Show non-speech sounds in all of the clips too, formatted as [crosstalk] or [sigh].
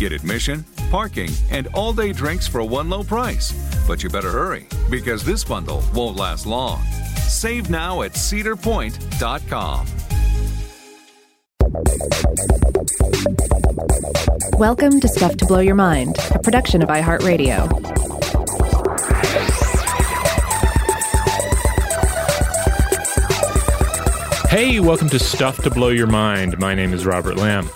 Get admission, parking, and all day drinks for one low price. But you better hurry because this bundle won't last long. Save now at cedarpoint.com. Welcome to Stuff to Blow Your Mind, a production of iHeartRadio. Hey, welcome to Stuff to Blow Your Mind. My name is Robert Lamb.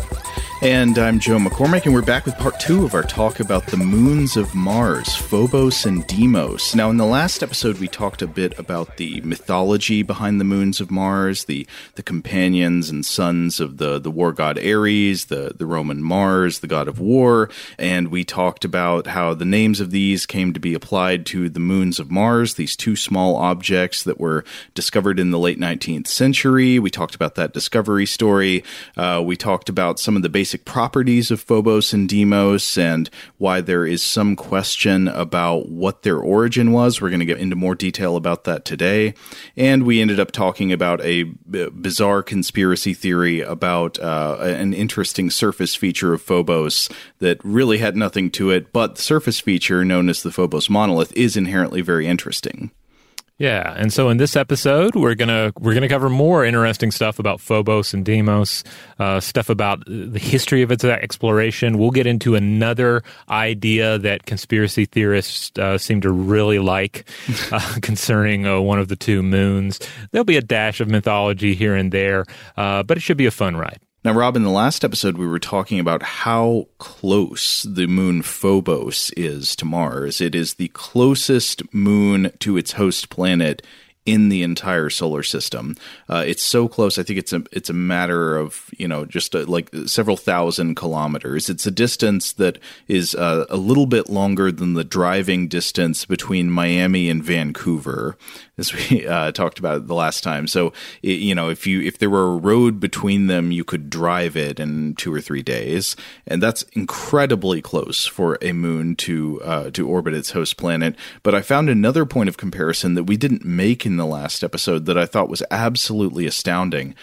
And I'm Joe McCormick, and we're back with part two of our talk about the moons of Mars, Phobos and Deimos. Now, in the last episode, we talked a bit about the mythology behind the moons of Mars, the, the companions and sons of the, the war god Ares, the, the Roman Mars, the god of war, and we talked about how the names of these came to be applied to the moons of Mars, these two small objects that were discovered in the late 19th century. We talked about that discovery story. Uh, we talked about some of the basic basic properties of Phobos and Deimos and why there is some question about what their origin was. We're going to get into more detail about that today. And we ended up talking about a b- bizarre conspiracy theory about uh, an interesting surface feature of Phobos that really had nothing to it, but the surface feature known as the Phobos monolith is inherently very interesting. Yeah, and so in this episode, we're gonna we're gonna cover more interesting stuff about Phobos and Deimos, uh, stuff about the history of its exploration. We'll get into another idea that conspiracy theorists uh, seem to really like [laughs] uh, concerning uh, one of the two moons. There'll be a dash of mythology here and there, uh, but it should be a fun ride. Now, Rob, in the last episode, we were talking about how close the moon Phobos is to Mars. It is the closest moon to its host planet in the entire solar system. Uh, it's so close. I think it's a it's a matter of you know just a, like several thousand kilometers. It's a distance that is uh, a little bit longer than the driving distance between Miami and Vancouver, as we [laughs] uh, talked about the last time. So it, you know if you if there were a road between them, you could drive it in two or three days, and that's incredibly close for a moon to uh, to orbit its host planet. But I found another point of comparison that we didn't make in in the last episode that I thought was absolutely astounding.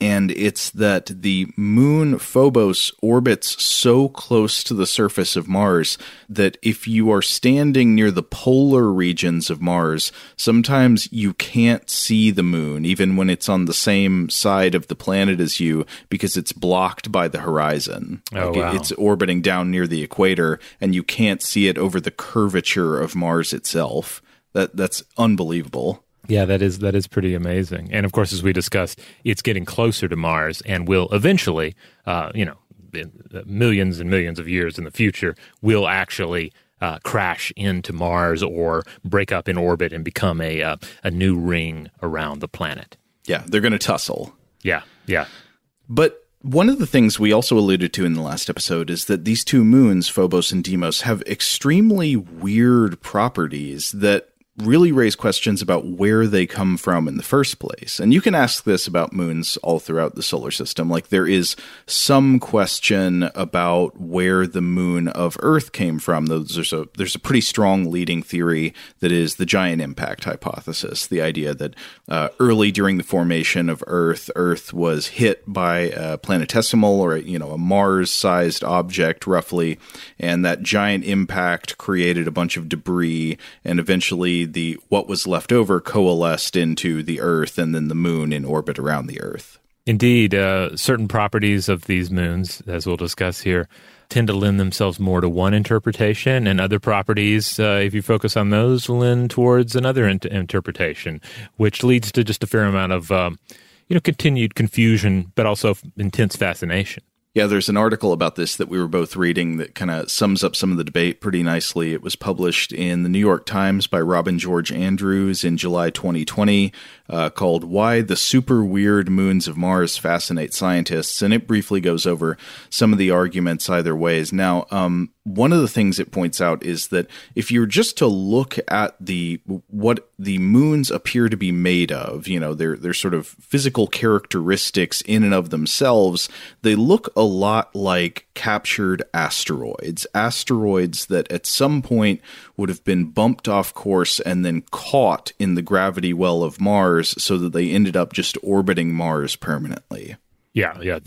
And it's that the moon Phobos orbits so close to the surface of Mars that if you are standing near the polar regions of Mars, sometimes you can't see the moon, even when it's on the same side of the planet as you, because it's blocked by the horizon. Oh, like wow. It's orbiting down near the equator, and you can't see it over the curvature of Mars itself. That that's unbelievable. Yeah, that is that is pretty amazing. And of course, as we discussed, it's getting closer to Mars and will eventually, uh, you know, millions and millions of years in the future will actually uh, crash into Mars or break up in orbit and become a uh, a new ring around the planet. Yeah, they're going to tussle. Yeah, yeah. But one of the things we also alluded to in the last episode is that these two moons, Phobos and Deimos, have extremely weird properties that really raise questions about where they come from in the first place. And you can ask this about moons all throughout the solar system. Like there is some question about where the moon of Earth came from. There's a there's a pretty strong leading theory that is the giant impact hypothesis. The idea that uh, early during the formation of Earth, Earth was hit by a planetesimal or you know a Mars-sized object roughly, and that giant impact created a bunch of debris and eventually the what was left over coalesced into the Earth and then the Moon in orbit around the Earth. Indeed, uh, certain properties of these moons, as we'll discuss here, tend to lend themselves more to one interpretation, and other properties, uh, if you focus on those, lend towards another in- interpretation, which leads to just a fair amount of, um, you know, continued confusion, but also intense fascination. Yeah, there's an article about this that we were both reading that kind of sums up some of the debate pretty nicely. It was published in the New York Times by Robin George Andrews in July 2020, uh, called Why the Super Weird Moons of Mars Fascinate Scientists. And it briefly goes over some of the arguments either ways. Now, um, one of the things it points out is that if you're just to look at the what the moons appear to be made of, you know, their their sort of physical characteristics in and of themselves, they look a lot like captured asteroids, asteroids that at some point would have been bumped off course and then caught in the gravity well of Mars so that they ended up just orbiting Mars permanently. Yeah, yeah,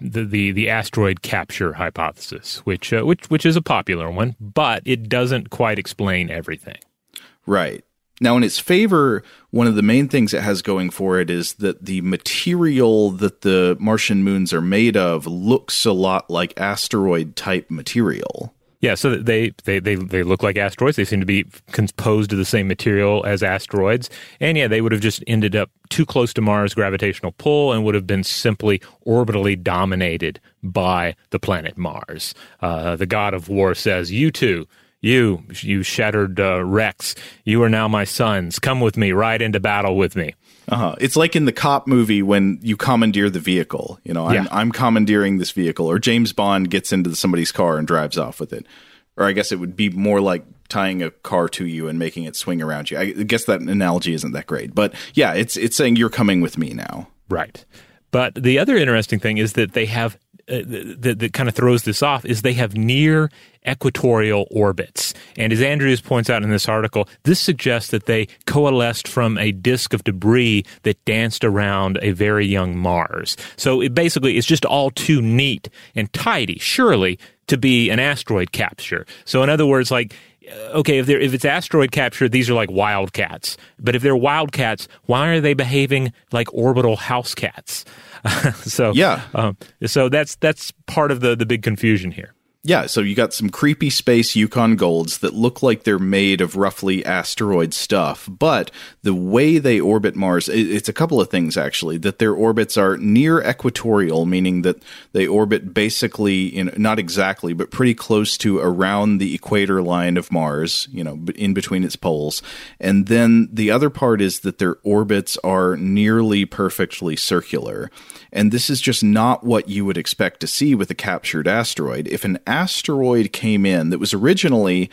the the the asteroid capture hypothesis, which uh, which which is a popular one, but it doesn't quite explain everything. Right. Now, in its favor, one of the main things it has going for it is that the material that the Martian moons are made of looks a lot like asteroid type material. Yeah, so they, they, they, they look like asteroids. They seem to be composed of the same material as asteroids. And yeah, they would have just ended up too close to Mars' gravitational pull and would have been simply orbitally dominated by the planet Mars. Uh, the god of war says, You two, you, you shattered uh, wrecks, you are now my sons. Come with me, ride into battle with me. Uh-huh. It's like in the cop movie when you commandeer the vehicle. You know, I'm, Yeah. I'm commandeering this vehicle, or James Bond gets into somebody's car and drives off with it. Or I guess it would be more like tying a car to you and making it swing around you. I guess that analogy isn't that great, but yeah, it's it's saying you're coming with me now. Right. But the other interesting thing is that they have that, that kind of throws this off is they have near equatorial orbits. And as Andrews points out in this article, this suggests that they coalesced from a disk of debris that danced around a very young Mars. So it basically is just all too neat and tidy, surely, to be an asteroid capture. So in other words, like uh, okay, if if it's asteroid capture, these are like wildcats. But if they're wildcats, why are they behaving like orbital house cats? [laughs] so Yeah. um, so that's that's part of the the big confusion here. Yeah, so you got some creepy space Yukon golds that look like they're made of roughly asteroid stuff, but the way they orbit Mars, it's a couple of things actually. That their orbits are near equatorial, meaning that they orbit basically, in, not exactly, but pretty close to around the equator line of Mars, you know, in between its poles. And then the other part is that their orbits are nearly perfectly circular. And this is just not what you would expect to see with a captured asteroid. If an asteroid came in that was originally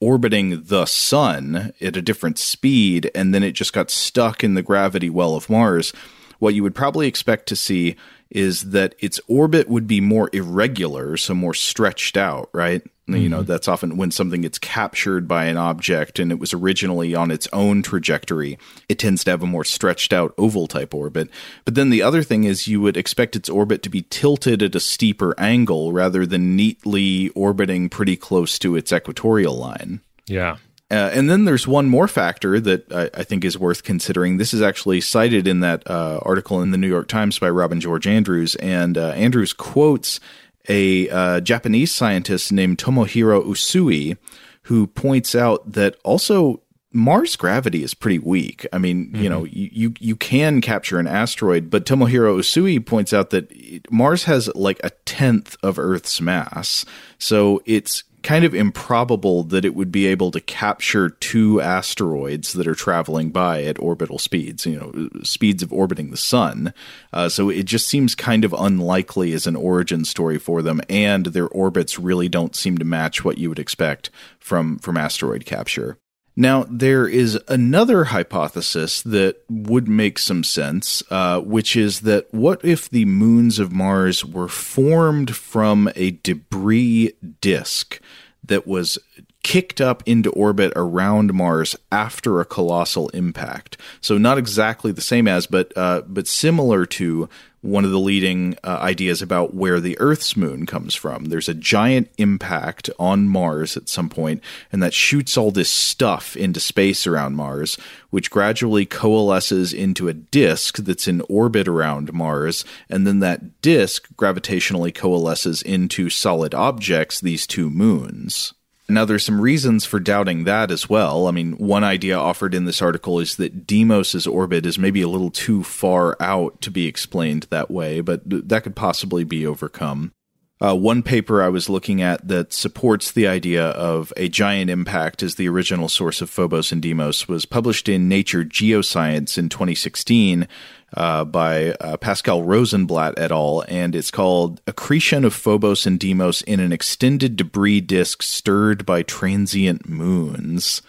orbiting the sun at a different speed and then it just got stuck in the gravity well of Mars, what you would probably expect to see is that its orbit would be more irregular, so more stretched out, right? You know, mm-hmm. that's often when something gets captured by an object and it was originally on its own trajectory, it tends to have a more stretched out oval type orbit. But then the other thing is you would expect its orbit to be tilted at a steeper angle rather than neatly orbiting pretty close to its equatorial line. Yeah. Uh, and then there's one more factor that I, I think is worth considering. This is actually cited in that uh, article in the New York Times by Robin George Andrews. And uh, Andrews quotes a uh, Japanese scientist named Tomohiro Usui, who points out that also Mars gravity is pretty weak. I mean, mm-hmm. you know, you, you, you can capture an asteroid, but Tomohiro Usui points out that Mars has like a tenth of Earth's mass. So it's kind of improbable that it would be able to capture two asteroids that are traveling by at orbital speeds, you know, speeds of orbiting the sun. Uh, so it just seems kind of unlikely as an origin story for them, and their orbits really don't seem to match what you would expect from from asteroid capture. Now, there is another hypothesis that would make some sense, uh, which is that what if the moons of Mars were formed from a debris disk that was kicked up into orbit around Mars after a colossal impact? So, not exactly the same as, but uh, but similar to one of the leading uh, ideas about where the Earth's moon comes from. There's a giant impact on Mars at some point, and that shoots all this stuff into space around Mars, which gradually coalesces into a disk that's in orbit around Mars, and then that disk gravitationally coalesces into solid objects, these two moons. Now, there's some reasons for doubting that as well. I mean, one idea offered in this article is that Deimos's orbit is maybe a little too far out to be explained that way, but that could possibly be overcome. Uh, one paper I was looking at that supports the idea of a giant impact as the original source of Phobos and Deimos was published in Nature Geoscience in 2016 uh, by uh, Pascal Rosenblatt et al., and it's called Accretion of Phobos and Deimos in an Extended Debris Disk Stirred by Transient Moons.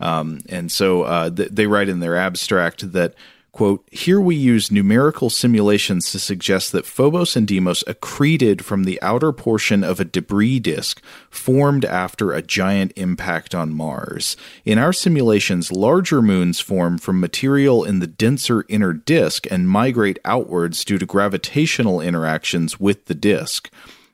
Um, and so uh, th- they write in their abstract that Quote, here we use numerical simulations to suggest that Phobos and Deimos accreted from the outer portion of a debris disk formed after a giant impact on Mars. In our simulations, larger moons form from material in the denser inner disk and migrate outwards due to gravitational interactions with the disk.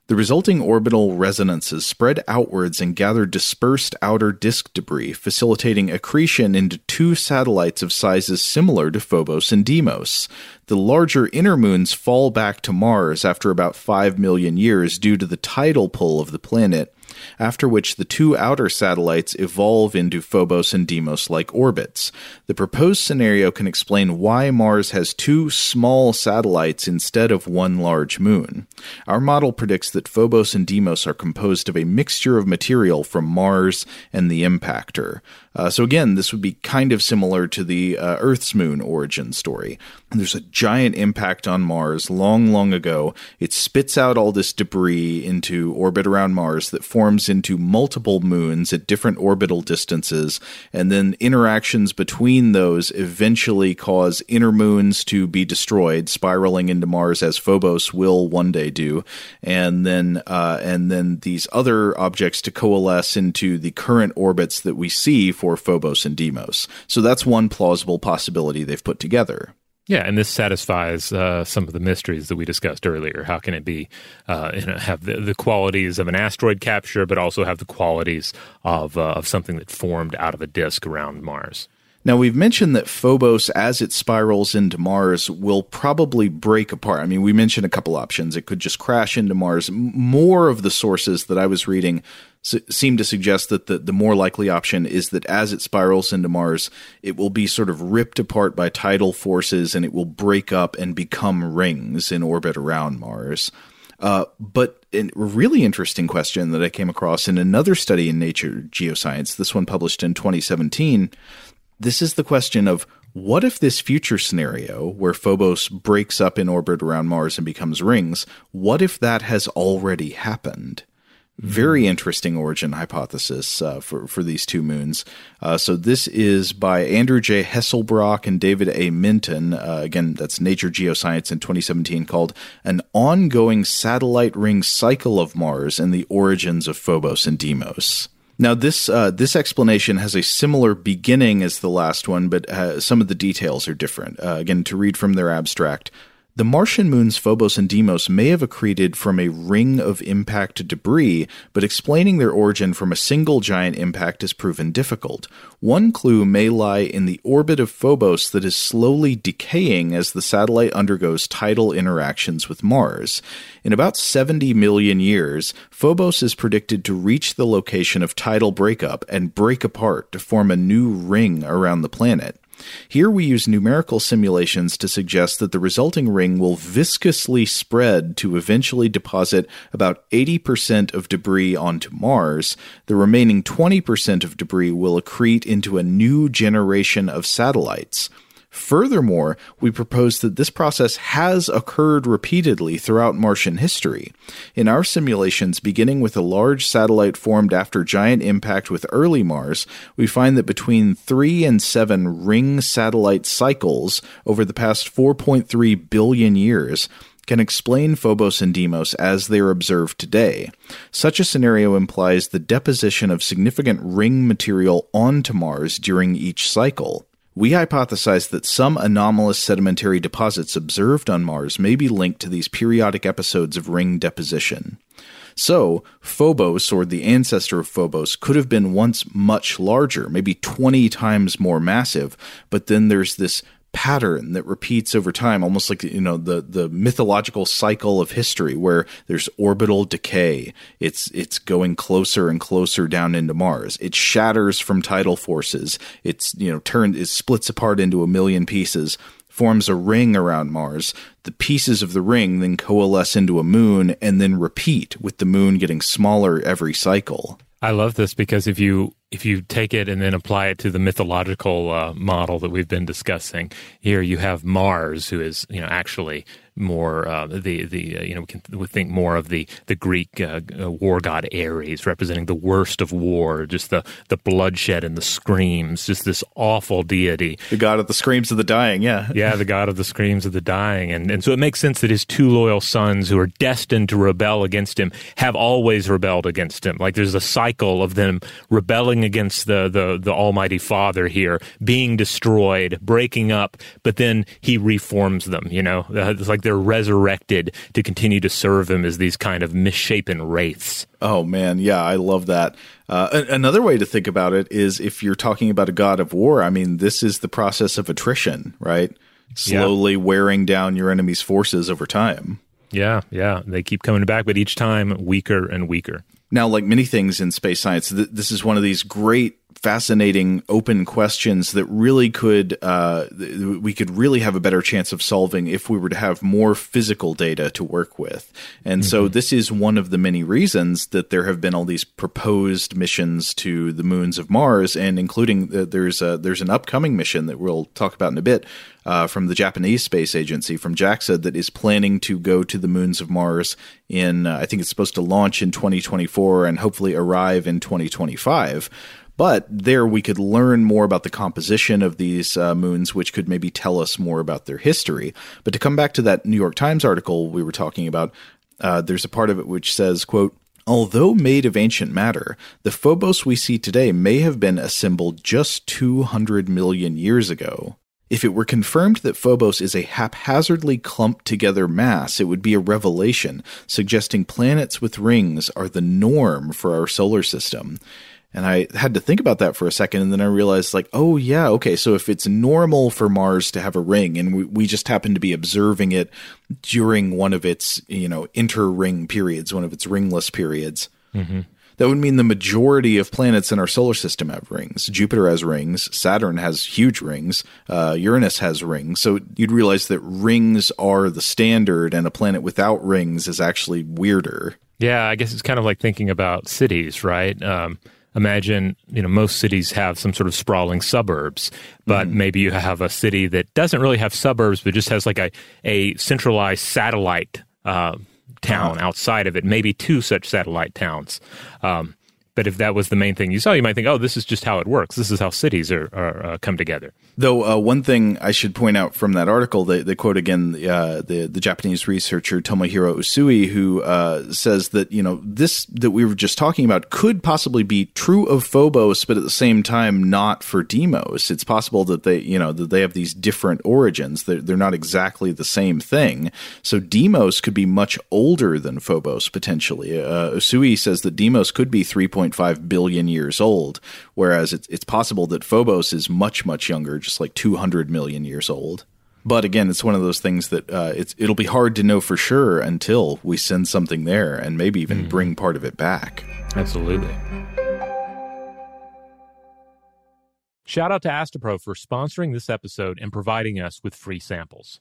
The resulting orbital resonances spread outwards and gather dispersed outer disk debris, facilitating accretion into two satellites of sizes similar to Phobos and Deimos. The larger inner moons fall back to Mars after about 5 million years due to the tidal pull of the planet, after which the two outer satellites evolve into Phobos and Deimos like orbits. The proposed scenario can explain why Mars has two small satellites instead of one large moon. Our model predicts that Phobos and Deimos are composed of a mixture of material from Mars and the impactor. Uh, so again, this would be kind of similar to the uh, Earth's moon origin story. There's a giant impact on Mars long, long ago. It spits out all this debris into orbit around Mars that forms into multiple moons at different orbital distances, and then interactions between those eventually cause inner moons to be destroyed, spiraling into Mars as Phobos will one day do, and then uh, and then these other objects to coalesce into the current orbits that we see for for Phobos and Deimos. So that's one plausible possibility they've put together. Yeah, and this satisfies uh, some of the mysteries that we discussed earlier. How can it be uh, you know, have the, the, qualities of an asteroid capture, but also have the qualities of uh, of something that formed out of a disk around Mars? Now, we've mentioned that Phobos, as it spirals into Mars, will probably break apart. I mean, we mentioned a couple options. It could just crash into Mars. More of the sources that I was reading seem to suggest that the, the more likely option is that as it spirals into Mars, it will be sort of ripped apart by tidal forces and it will break up and become rings in orbit around Mars. Uh, but a really interesting question that I came across in another study in Nature Geoscience, this one published in 2017, this is the question of what if this future scenario where Phobos breaks up in orbit around Mars and becomes rings, what if that has already happened? Very interesting origin hypothesis uh, for for these two moons. Uh, so this is by Andrew J. Hesselbrock and David A. Minton. Uh, again, that's Nature Geoscience in 2017, called "An Ongoing Satellite Ring Cycle of Mars and the Origins of Phobos and Deimos." Now, this uh, this explanation has a similar beginning as the last one, but uh, some of the details are different. Uh, again, to read from their abstract, The Martian moons Phobos and Deimos may have accreted from a ring of impact debris, but explaining their origin from a single giant impact is proven difficult. One clue may lie in the orbit of Phobos that is slowly decaying as the satellite undergoes tidal interactions with Mars. In about 70 million years, Phobos is predicted to reach the location of tidal breakup and break apart to form a new ring around the planet. Here we use numerical simulations to suggest that the resulting ring will viscously spread to eventually deposit about 80% of debris onto Mars. The remaining 20% of debris will accrete into a new generation of satellites. Furthermore, we propose that this process has occurred repeatedly throughout Martian history. In our simulations, beginning with a large satellite formed after giant impact with early Mars, we find that between 3 and 7 ring satellite cycles over the past 4.3 billion years, can explain Phobos and Deimos as they are observed today. Such a scenario implies the deposition of significant ring material onto Mars during each cycle we hypothesize that some anomalous sedimentary deposits observed on Mars may be linked to these periodic episodes of ring deposition. So, Phobos, or the ancestor of Phobos, could have been once much larger, maybe 20 times more massive, but then there's this pattern that repeats over time almost like you know the the mythological cycle of history where there's orbital decay. It's it's going closer and closer down into mars. It shatters from tidal forces. It's you know turned it splits apart into a million pieces forms a ring around mars. The pieces of the ring then coalesce into a moon and then repeat with the moon getting smaller every cycle. I love this because if you if you take it and then apply it to the mythological uh, model that we've been discussing, here you have Mars, who is you know actually more uh, the the uh, you know we can we think more of the the Greek uh, uh, war god Ares representing the worst of war, just the the bloodshed and the screams, just this awful deity, the god of the screams of the dying, yeah, [laughs] yeah, the god of the screams of the dying, and and so it makes sense that his two loyal sons who are destined to rebel against him have always rebelled against him. Like there's a cycle of them rebelling against the the the Almighty Father here, being destroyed, breaking up, but then he reforms them. You know, it's like they're resurrected to continue to serve him as these kind of misshapen wraiths. Oh man, yeah, I love that. Uh, another way to think about it is if you're talking about a god of war. I mean, this is the process of attrition, right? Slowly yeah. wearing down your enemy's forces over time. Yeah, yeah, they keep coming back, but each time weaker and weaker. Now, like many things in space science, th- this is one of these great fascinating open questions that really could uh, we could really have a better chance of solving if we were to have more physical data to work with. And mm-hmm. so this is one of the many reasons that there have been all these proposed missions to the moons of Mars, and including uh, there's a, there's an upcoming mission that we'll talk about in a bit. Uh, from the Japanese Space Agency, from JAXA, that is planning to go to the moons of Mars in, uh, I think it's supposed to launch in 2024 and hopefully arrive in 2025. But there we could learn more about the composition of these uh, moons, which could maybe tell us more about their history. But to come back to that New York Times article we were talking about, uh, there's a part of it which says, quote, Although made of ancient matter, the Phobos we see today may have been assembled just 200 million years ago. If it were confirmed that Phobos is a haphazardly clumped together mass, it would be a revelation, suggesting planets with rings are the norm for our solar system. And I had to think about that for a second, and then I realized, like, oh yeah, okay. So if it's normal for Mars to have a ring, and we, we just happen to be observing it during one of its, you know, inter-ring periods, one of its ringless periods, mm-hmm. that would mean the majority of planets in our solar system have rings. Jupiter has rings, Saturn has huge rings, uh, Uranus has rings. So you'd realize that rings are the standard, and a planet without rings is actually weirder. Yeah, I guess it's kind of like thinking about cities, right? Um, imagine you know most cities have some sort of sprawling suburbs but mm-hmm. maybe you have a city that doesn't really have suburbs but just has like a, a centralized satellite uh, town uh-huh. outside of it maybe two such satellite towns um, But if that was the main thing you saw, you might think, oh, this is just how it works. This is how cities are, are uh, come together. Though uh, one thing I should point out from that article, they, quote again uh, the the Japanese researcher Tomohiro Usui, who uh, says that you know this that we were just talking about could possibly be true of Phobos, but at the same time not for Deimos. It's possible that they you know that they have these different origins. They're, they're not exactly the same thing. So Deimos could be much older than Phobos potentially. Uh, Usui says that Deimos could be 3.5 billion years old, whereas it's it's possible that Phobos is much much younger just like 200 million years old. But again, it's one of those things that uh, it's it'll be hard to know for sure until we send something there and maybe even mm. bring part of it back. Absolutely. Shout out to Astepro for sponsoring this episode and providing us with free samples.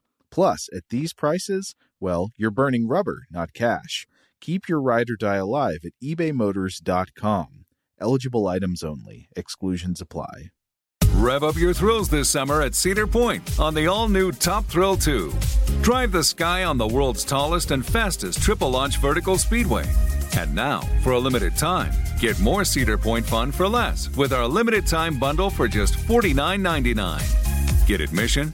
Plus, at these prices, well, you're burning rubber, not cash. Keep your ride or die alive at ebaymotors.com. Eligible items only. Exclusions apply. Rev up your thrills this summer at Cedar Point on the all new Top Thrill 2. Drive the sky on the world's tallest and fastest triple launch vertical speedway. And now, for a limited time, get more Cedar Point fun for less with our limited time bundle for just $49.99. Get admission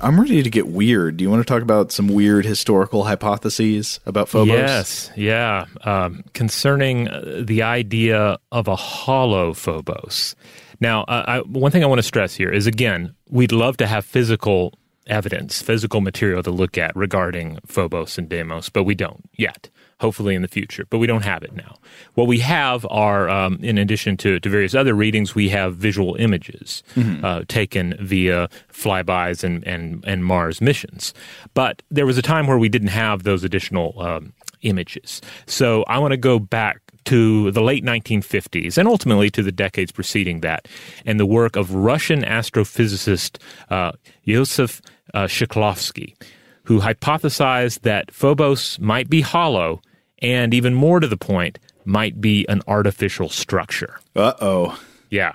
I'm ready to get weird. Do you want to talk about some weird historical hypotheses about Phobos? Yes, yeah. Um, concerning uh, the idea of a hollow Phobos. Now, uh, I, one thing I want to stress here is again, we'd love to have physical evidence, physical material to look at regarding Phobos and Deimos, but we don't yet hopefully in the future, but we don't have it now. What we have are, um, in addition to, to various other readings, we have visual images mm-hmm. uh, taken via flybys and, and, and Mars missions. But there was a time where we didn't have those additional um, images. So I want to go back to the late 1950s and ultimately to the decades preceding that, and the work of Russian astrophysicist uh, Yosef uh, Shklovsky who hypothesized that Phobos might be hollow and, even more to the point, might be an artificial structure. Uh oh. Yeah.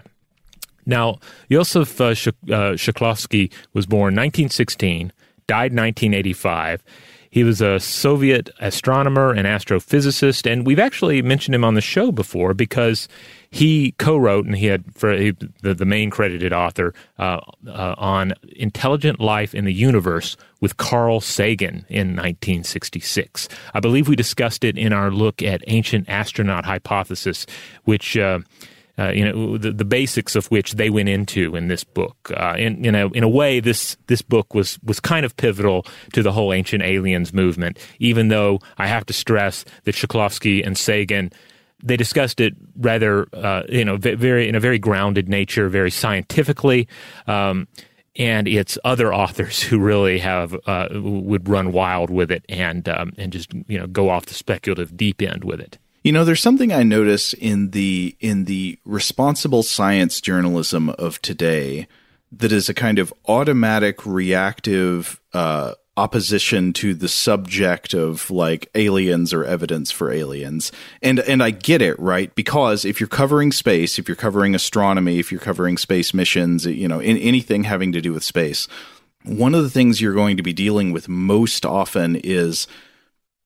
Now, Josef uh, Sh- uh, Shklovsky was born 1916, died 1985. He was a Soviet astronomer and astrophysicist, and we've actually mentioned him on the show before because he co-wrote and he had for he, the, the main credited author uh, uh, on intelligent life in the universe with carl sagan in 1966 i believe we discussed it in our look at ancient astronaut hypothesis which uh, uh, you know the, the basics of which they went into in this book. Uh, in you know in a way, this this book was was kind of pivotal to the whole ancient aliens movement. Even though I have to stress that Shklovsky and Sagan they discussed it rather, uh, you know, very in a very grounded nature, very scientifically. Um, and it's other authors who really have uh, would run wild with it and um, and just you know go off the speculative deep end with it. You know, there's something I notice in the in the responsible science journalism of today that is a kind of automatic reactive uh, opposition to the subject of like aliens or evidence for aliens. And and I get it, right? Because if you're covering space, if you're covering astronomy, if you're covering space missions, you know, in anything having to do with space, one of the things you're going to be dealing with most often is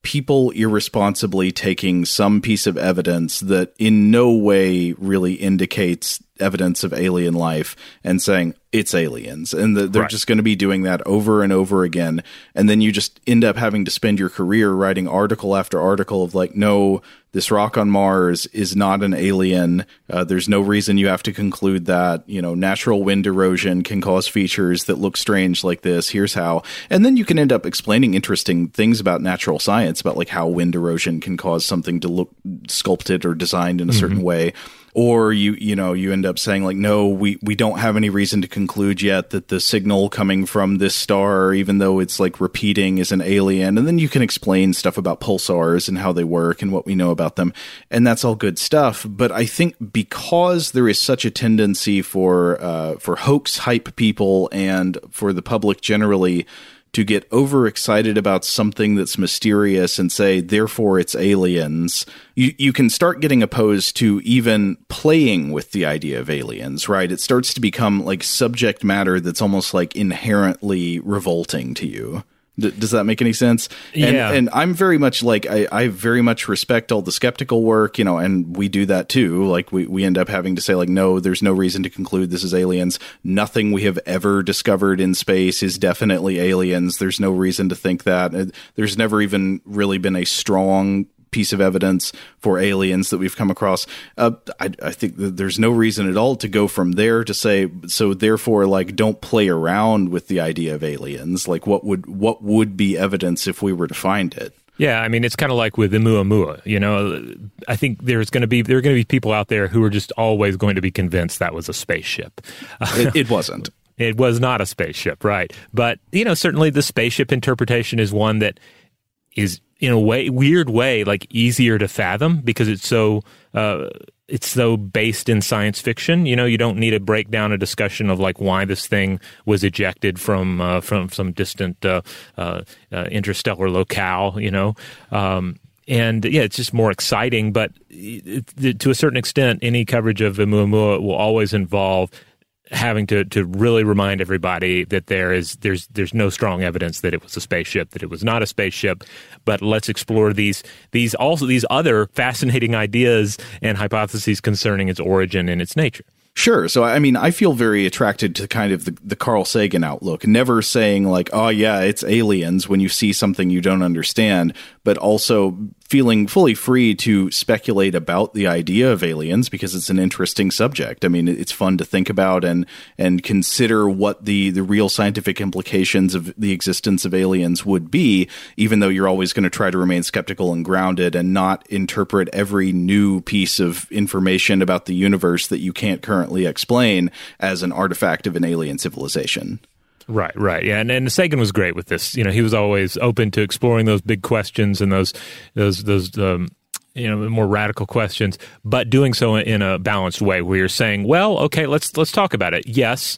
people irresponsibly taking some piece of evidence that in no way really indicates evidence of alien life and saying it's aliens and the, they're right. just going to be doing that over and over again and then you just end up having to spend your career writing article after article of like no this rock on Mars is not an alien. Uh, there's no reason you have to conclude that. You know, natural wind erosion can cause features that look strange like this. Here's how. And then you can end up explaining interesting things about natural science, about like how wind erosion can cause something to look sculpted or designed in a mm-hmm. certain way or you you know you end up saying like no we we don't have any reason to conclude yet that the signal coming from this star even though it's like repeating is an alien. And then you can explain stuff about pulsars and how they work and what we know about them. And that's all good stuff. But i think because there is such a tendency for uh, for hoax hype people and for the public generally to get overexcited about something that's mysterious and say, therefore it's aliens, you, you can start getting opposed to even playing with the idea of aliens, right? It starts to become like subject matter that's almost like inherently revolting to you. D- does that make any sense? And, yeah. and I'm very much like I, I very much respect all the skeptical work, you know, and we do that too. Like we, we end up having to say like, no, there's no reason to conclude this is aliens. Nothing we have ever discovered in space is definitely aliens. There's no reason to think that. There's never even really been a strong piece of evidence for aliens that we've come across. Uh, I, I, think there's no reason at all to go from there to say so. Therefore, like, don't play around with the idea of aliens. Like, what would what would be evidence if we were to find it? Yeah, I mean, it's kind of like with the Oumuamua. You know, I think there's going to be there are going to be people out there who are just always going to be convinced that was a spaceship. it, it wasn't. [laughs] It was not a spaceship, right? But you know, certainly the spaceship interpretation is one that is in a way weird way like easier to fathom because it's so uh, it's so based in science fiction. You know, you don't need to break down a discussion of like why this thing was ejected from uh, from some distant uh, uh, uh interstellar locale. You know. Um, and yeah, it's just more exciting. But to a certain extent, any coverage of Oumuamua will always involve having to, to really remind everybody that there is there's there's no strong evidence that it was a spaceship, that it was not a spaceship. But let's explore these these also these other fascinating ideas and hypotheses concerning its origin and its nature. Sure. So, I mean, I feel very attracted to kind of the, the Carl Sagan outlook, never saying like, oh, yeah, it's aliens when you see something you don't understand, but also feeling fully free to speculate about the idea of aliens because it's an interesting subject. I mean, it's fun to think about and and consider what the the real scientific implications of the existence of aliens would be, even though you're always going to try to remain skeptical and grounded and not interpret every new piece of information about the universe that you can't currently explain as an artifact of an alien civilization. Right, right, yeah, and and Sagan was great with this. You know, he was always open to exploring those big questions and those those those um, you know more radical questions, but doing so in a balanced way, where you're saying, well, okay, let's let's talk about it. Yes,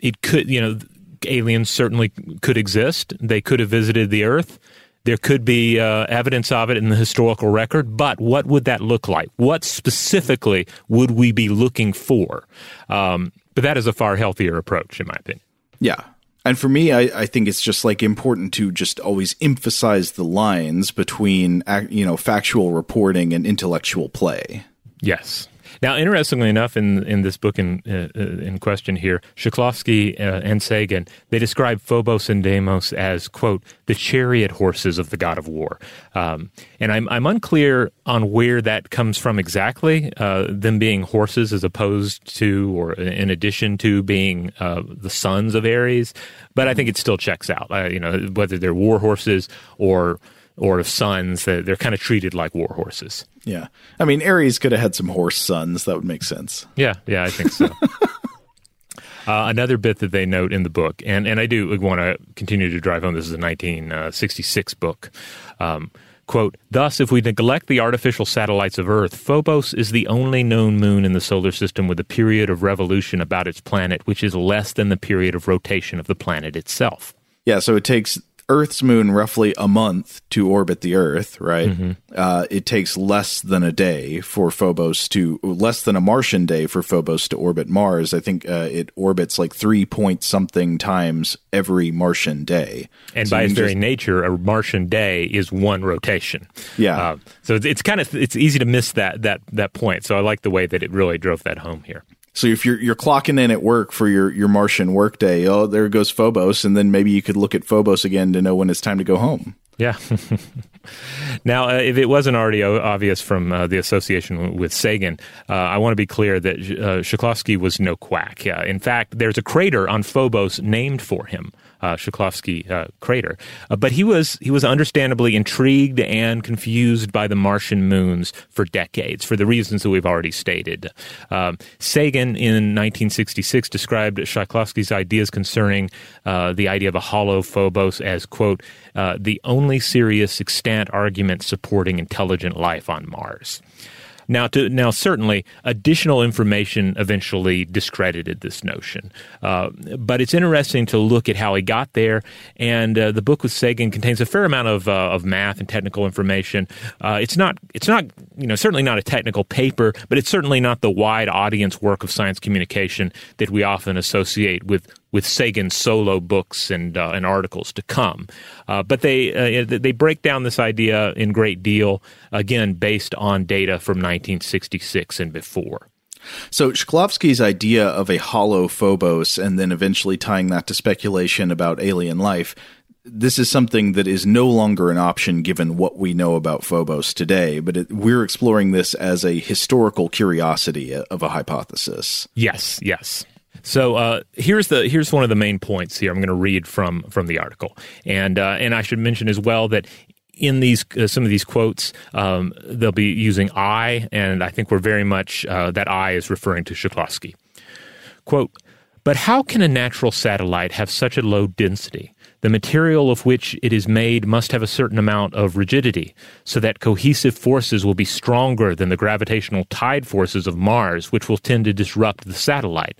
it could, you know, aliens certainly could exist. They could have visited the Earth. There could be uh, evidence of it in the historical record, but what would that look like? What specifically would we be looking for? Um, but that is a far healthier approach, in my opinion. Yeah. And for me, I, I think it's just like important to just always emphasize the lines between, you know, factual reporting and intellectual play. Yes. Now, interestingly enough, in in this book in uh, uh, in question here, Shklovsky uh, and Sagan they describe Phobos and Deimos as quote the chariot horses of the god of war, um, and I'm I'm unclear on where that comes from exactly. Uh, them being horses as opposed to or in addition to being uh, the sons of Ares, but I think it still checks out. You know whether they're war horses or or of sons, they're, they're kind of treated like war horses. Yeah. I mean, Ares could have had some horse sons. That would make sense. Yeah. Yeah, I think so. [laughs] uh, another bit that they note in the book, and, and I do want to continue to drive home, this is a 1966 book. Um, Quote, Thus, if we neglect the artificial satellites of Earth, Phobos is the only known moon in the solar system with a period of revolution about its planet which is less than the period of rotation of the planet itself. Yeah, so it takes Earth's moon roughly a month to orbit the Earth, right? Mm-hmm. Uh, it takes less than a day for Phobos to, less than a Martian day for Phobos to orbit Mars. I think uh, it orbits like three point something times every Martian day. And so by its very just, nature, a Martian day is one rotation. Yeah. Uh, so it's, it's kind of, it's easy to miss that, that, that point. So I like the way that it really drove that home here. So if you're you're clocking in at work for your your Martian workday, oh, there goes Phobos, and then maybe you could look at Phobos again to know when it's time to go home. Yeah. [laughs] now, uh, if it wasn't already obvious from uh, the association with Sagan, uh, I want to be clear that uh, Shklovsky was no quack. in fact, there's a crater on Phobos named for him uh, Shklovsky uh, crater. Uh, but he was he was understandably intrigued and confused by the Martian moons for decades, for the reasons that we've already stated. Um, Sagan in 1966 described Shklovsky's ideas concerning uh, the idea of a hollow Phobos as quote uh, the only serious extant argument supporting intelligent life on Mars. Now, to now certainly additional information eventually discredited this notion, uh, but it's interesting to look at how he got there. And uh, the book with Sagan contains a fair amount of uh, of math and technical information. Uh, it's not it's not you know certainly not a technical paper, but it's certainly not the wide audience work of science communication that we often associate with with Sagan's solo books and uh, and articles to come. Uh, but they uh, they break down this idea in great deal again based on data from 1966 and before. So Shklovsky's idea of a hollow Phobos and then eventually tying that to speculation about alien life this is something that is no longer an option given what we know about Phobos today, but it, we're exploring this as a historical curiosity of a hypothesis. Yes, yes. So uh, here's the here's one of the main points here. I'm going to read from from the article, and uh, and I should mention as well that in these uh, some of these quotes, um, they'll be using I, and I think we're very much uh, that I is referring to Shklovsky. Quote: But how can a natural satellite have such a low density? The material of which it is made must have a certain amount of rigidity, so that cohesive forces will be stronger than the gravitational tide forces of Mars, which will tend to disrupt the satellite.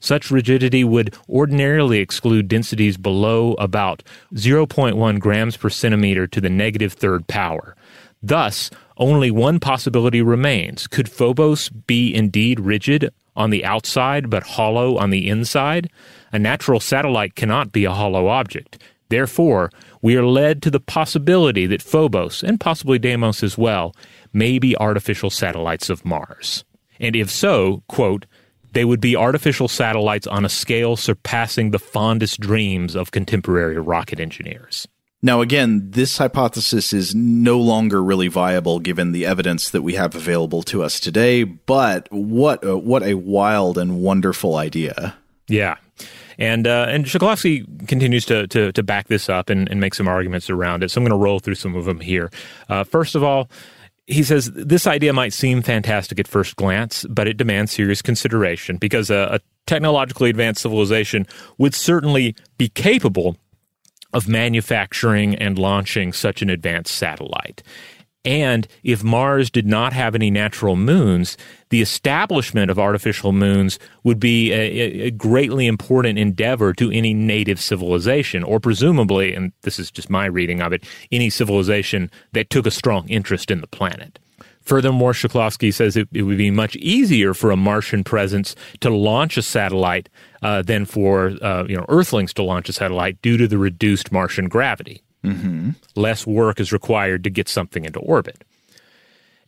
Such rigidity would ordinarily exclude densities below about 0.1 grams per centimeter to the negative third power. Thus, only one possibility remains. Could Phobos be indeed rigid on the outside but hollow on the inside? A natural satellite cannot be a hollow object. Therefore, we are led to the possibility that Phobos, and possibly Deimos as well, may be artificial satellites of Mars. And if so, quote, they would be artificial satellites on a scale surpassing the fondest dreams of contemporary rocket engineers. Now, again, this hypothesis is no longer really viable given the evidence that we have available to us today. But what a, what a wild and wonderful idea! Yeah, and uh, and Shklovsky continues to, to, to back this up and, and make some arguments around it. So I'm going to roll through some of them here. Uh, first of all, he says this idea might seem fantastic at first glance, but it demands serious consideration because a, a technologically advanced civilization would certainly be capable of manufacturing and launching such an advanced satellite. And if Mars did not have any natural moons, the establishment of artificial moons would be a, a, greatly important endeavor to any native civilization, or presumably, and this is just my reading of it, any civilization that took a strong interest in the planet. Furthermore, Shklovsky says it, it, would be much easier for a Martian presence to launch a satellite uh, than for uh, you know Earthlings to launch a satellite due to the reduced Martian gravity. Mm-hmm. Less work is required to get something into orbit.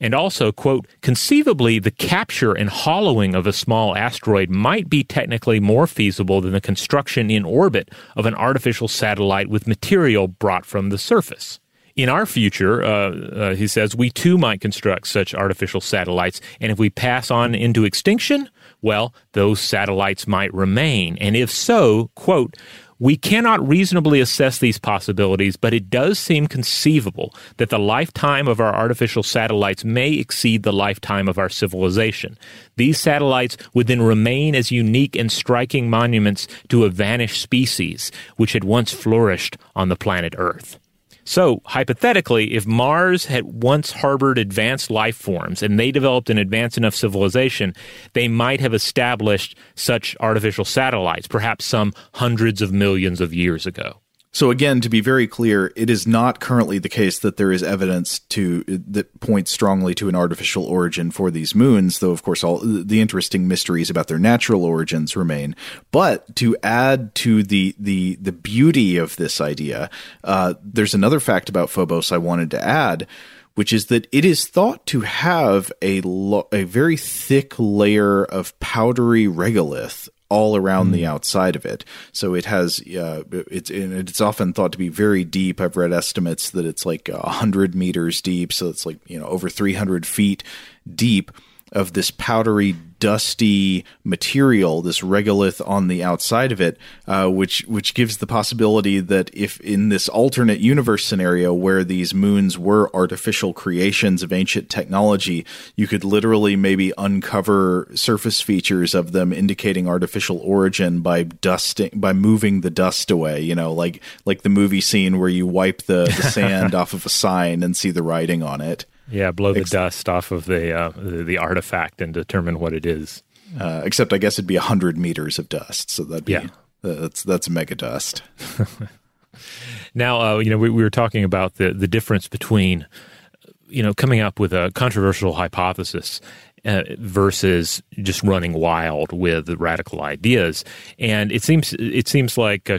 And also, quote, conceivably, the capture and hollowing of a small asteroid might be technically more feasible than the construction in orbit of an artificial satellite with material brought from the surface. In our future, uh, uh, he says, we too might construct such artificial satellites. And if we pass on into extinction, well, those satellites might remain. And if so, quote, we cannot reasonably assess these possibilities, but it does seem conceivable that the lifetime of our artificial satellites may exceed the lifetime of our civilization. These satellites would then remain as unique and striking monuments to a vanished species which had once flourished on the planet Earth. So, hypothetically, if Mars had once harbored advanced life forms and they developed an advanced enough civilization, they might have established such artificial satellites, perhaps some hundreds of millions of years ago. So again, to be very clear, it is not currently the case that there is evidence to that points strongly to an artificial origin for these moons, though of course all the interesting mysteries about their natural origins remain. But to add to the the the beauty of this idea, uh, there's another fact about Phobos I wanted to add which is that it is thought to have a lo- a very thick layer of powdery regolith all around mm. the hmm. outside of it. So it has uh, it's it's often thought to be very deep. I've read estimates that it's like hundred meters deep, so it's like you know over three hundred feet deep of this powdery dusty material, this regolith on the outside of it, uh, which which gives the possibility that if in this alternate universe scenario where these moons were artificial creations of ancient technology, you could literally maybe uncover surface features of them indicating artificial origin by dusting by moving the dust away. You know, like like the movie scene where you wipe the, the [laughs] sand off of a sign and see the writing on it. Yeah, blow the Ex- dust off of the, uh, the, the artifact and determine what it is. Uh, except I guess it'd be hundred meters of dust, so that'd be yeah. that's that's mega dust. [laughs] now, uh, you know, we, we were talking about the the difference between you know coming up with a controversial hypothesis uh, versus just running wild with radical ideas. And it seems it seems like uh,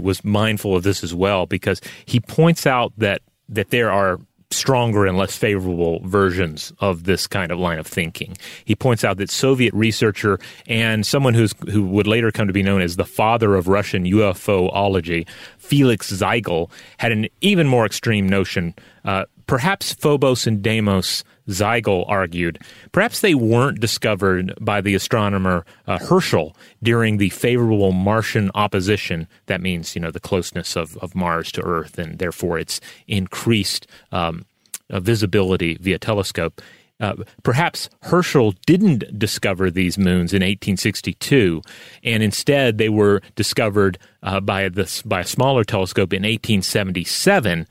was mindful of this as well because he points out that that there are stronger and less favorable versions of this kind of line of thinking. He points out that Soviet researcher and someone who's who would later come to be known as the father of Russian UFOlogy, Felix Zigel, had an even more extreme notion. Uh, perhaps Phobos and Deimos Zigel argued, perhaps they weren't discovered by the astronomer uh, Herschel during the favorable Martian opposition. That means, you know, the closeness of, of Mars to Earth and therefore its increased um, uh, visibility via telescope. Uh, perhaps Herschel didn't discover these moons in 1862, and instead they were discovered uh, by this by a smaller telescope in 1877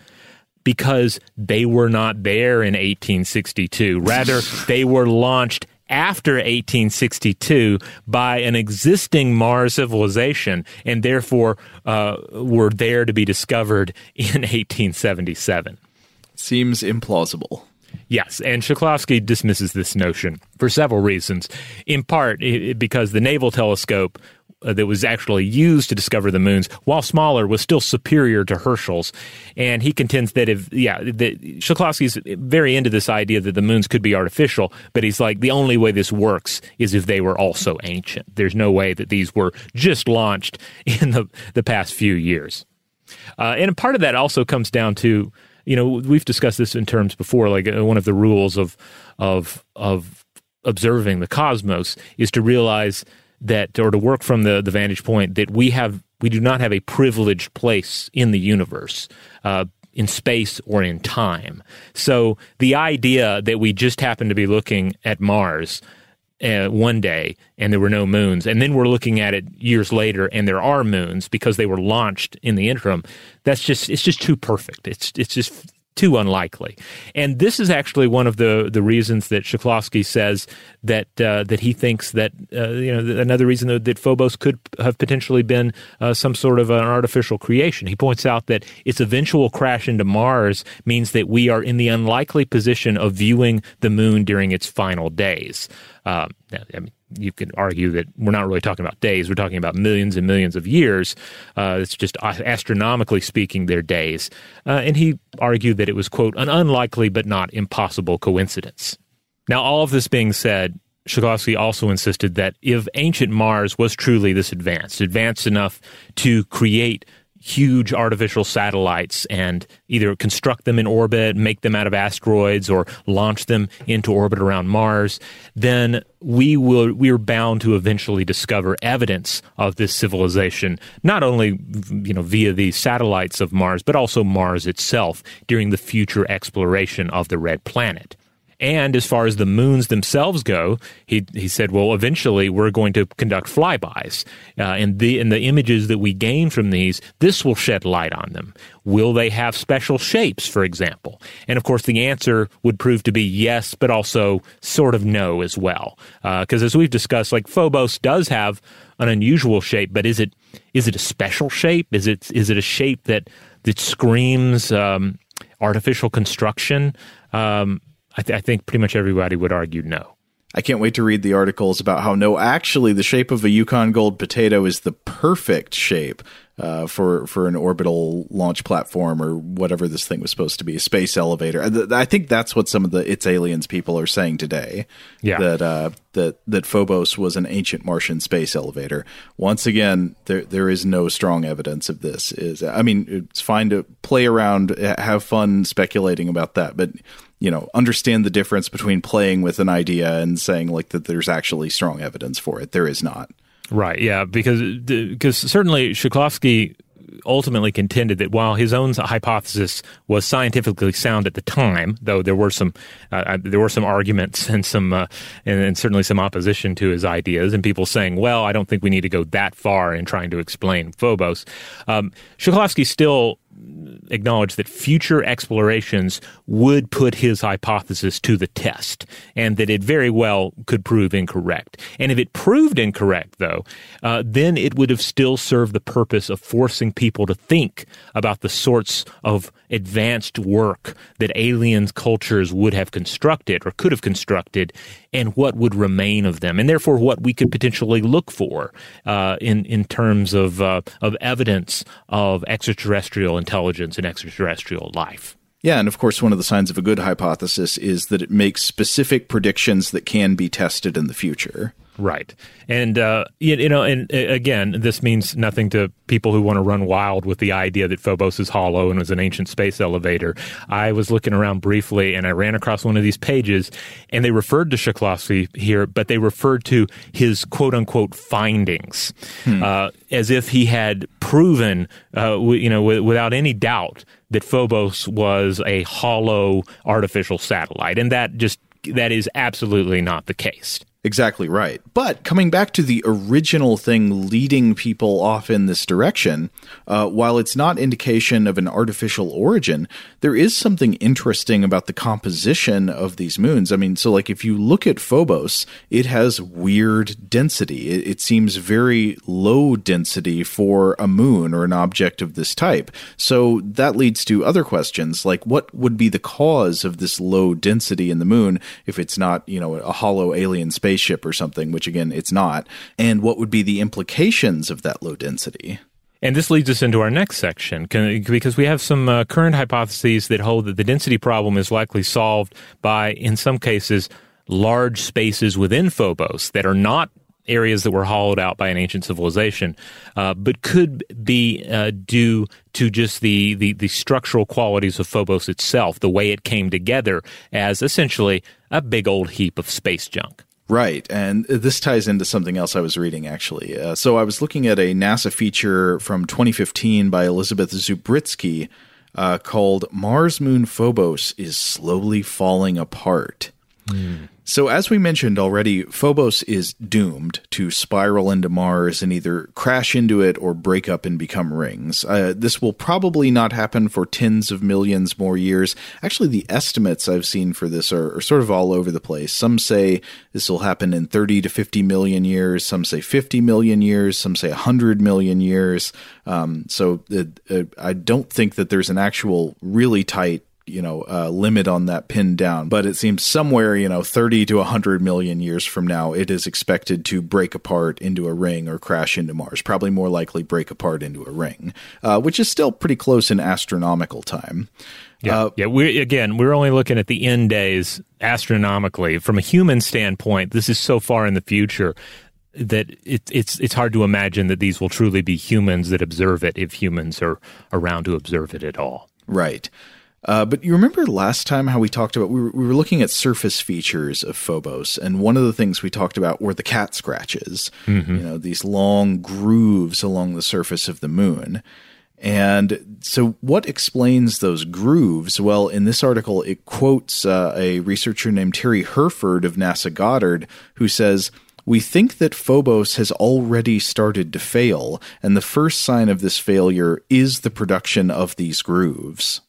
because they were not there in 1862. Rather, they were launched after 1862 by an existing Mars civilization and therefore uh, were there to be discovered [laughs] in 1877. Seems implausible. Yes, and Shklovsky dismisses this notion for several reasons. In part, because the Naval Telescope that was actually used to discover the moons, while smaller, was still superior to Herschel's. And he contends that if, yeah, that Shklovsky's very into this idea that the moons could be artificial, but he's like, the only way this works is if they were also ancient. There's no way that these were just launched [laughs] in the, the past few years. Uh, and part of that also comes down to, you know, we've discussed this in terms before, like uh, one of the rules of, of, of observing the cosmos is to realize that or to work from the, the vantage point that we have we do not have a privileged place in the universe uh, in space or in time. So the idea that we just happen to be looking at mars uh, one day and there were no moons and then we're looking at it years later and there are moons because they were launched in the interim that's just it's just too perfect. It's it's just too unlikely. And this is actually one of the, the reasons that Shklovsky says that uh, that he thinks that uh, you know another reason that, that Phobos could have potentially been uh, some sort of an artificial creation. He points out that its eventual crash into Mars means that we are in the unlikely position of viewing the moon during its final days. Um, I mean, you could argue that we're not really talking about days; we're talking about millions and millions of years. Uh, it's just astronomically speaking, their days. Uh, and he argued that it was quote an unlikely but not impossible coincidence. Now, all of this being said, Shklovsky also insisted that if ancient Mars was truly this advanced, advanced enough to create huge artificial satellites and either construct them in orbit, make them out of asteroids, or launch them into orbit around Mars, then we will we are bound to eventually discover evidence of this civilization, not only you know via the satellites of Mars, but also Mars itself during the future exploration of the red planet. And as far as the moons themselves go, he he said, well, eventually we're going to conduct flybys, uh, and the and the images that we gain from these, this will shed light on them. Will they have special shapes, for example? And of course, the answer would prove to be yes, but also sort of no as well, because uh, as we've discussed, like Phobos does have an unusual shape, but is it is it a special shape? Is it is it a shape that that screams um, artificial construction? Um, I, th- I think pretty much everybody would argue no. I can't wait to read the articles about how no, actually, the shape of a Yukon Gold potato is the perfect shape uh, for for an orbital launch platform or whatever this thing was supposed to be, a space elevator. I think that's what some of the it's aliens people are saying today. Yeah, that uh, that that Phobos was an ancient Martian space elevator. Once again, there there is no strong evidence of this. Is I mean, it's fine to play around, have fun speculating about that, but you know understand the difference between playing with an idea and saying like that there's actually strong evidence for it there is not right yeah because because certainly Shklovsky ultimately contended that while his own hypothesis was scientifically sound at the time, though there were some uh, uh there were some arguments and some uh, and, and, certainly some opposition to his ideas, and people saying, "Well, I don't think we need to go that far in trying to explain Phobos." Um, Shklovsky still acknowledged that future explorations would put his hypothesis to the test and that it very well could prove incorrect. And if it proved incorrect, though, uh, then it would have still served the purpose of forcing people to think about the sorts of advanced work that alien cultures would have constructed or could have constructed and what would remain of them, and therefore what we could potentially look for uh, in, in terms of, uh, of evidence of extraterrestrial intelligence and extraterrestrial life. Yeah, and of course, one of the signs of a good hypothesis is that it makes specific predictions that can be tested in the future. Right. And, uh, you, you, know, and uh, again, this means nothing to people who want to run wild with the idea that Phobos is hollow and was an ancient space elevator. I was looking around briefly and I ran across one of these pages and they referred to Shklovsky here, but they referred to his quote unquote findings hmm. uh, as if he had proven, uh, you know, w- without any doubt that Phobos was a hollow artificial satellite. And that just, that is absolutely not the case. Exactly right. But coming back to the original thing leading people off in this direction, uh, while it's not indication of an artificial origin, there is something interesting about the composition of these moons. I mean, so like if you look at Phobos, it has weird density. It, it seems very low density for a moon or an object of this type. So that leads to other questions like what would be the cause of this low density in the moon if it's not, you know, a hollow alien space spaceship or something, which again, it's not, and what would be the implications of that low density. And this leads us into our next section because we have some uh, current hypotheses that hold that the density problem is likely solved by, in some cases, large spaces within Phobos that are not areas that were hollowed out by an ancient civilization, uh, but could be uh, due to just the, the, the structural qualities of Phobos itself, the way it came together as essentially a big old heap of space junk. Right. And this ties into something else I was reading, actually. Uh, so I was looking at a NASA feature from 2015 by Elizabeth Zubritsky uh, called Mars Moon Phobos is Slowly Falling Apart. So, as we mentioned already, Phobos is doomed to spiral into Mars and either crash into it or break up and become rings. Uh, this will probably not happen for tens of millions more years. Actually, the estimates I've seen for this are, are sort of all over the place. Some say this will happen in 30 to 50 million years, some say 50 million years, some say 100 million years. Um, so, uh, uh, I don't think that there's an actual really tight you know uh, limit on that pinned down but it seems somewhere you know 30 to 100 million years from now it is expected to break apart into a ring or crash into mars probably more likely break apart into a ring uh, which is still pretty close in astronomical time Yeah, Uh, yeah. We again, we're only looking at the end days astronomically. From a human standpoint, this is so far in the future that it, it's it's hard to imagine that these will truly be humans that observe it if humans are around to observe it at all. Right. Uh, but you remember last time how we talked about we were, we were looking at surface features of Phobos, and one of the things we talked about were the cat scratches. You know, these long grooves along the surface of the moon. And so, what explains those grooves? Well, in this article, it quotes uh, a researcher named Terry Hurford of NASA Goddard, who says, we think that Phobos has already started to fail, and the first sign of this failure is the production of these grooves.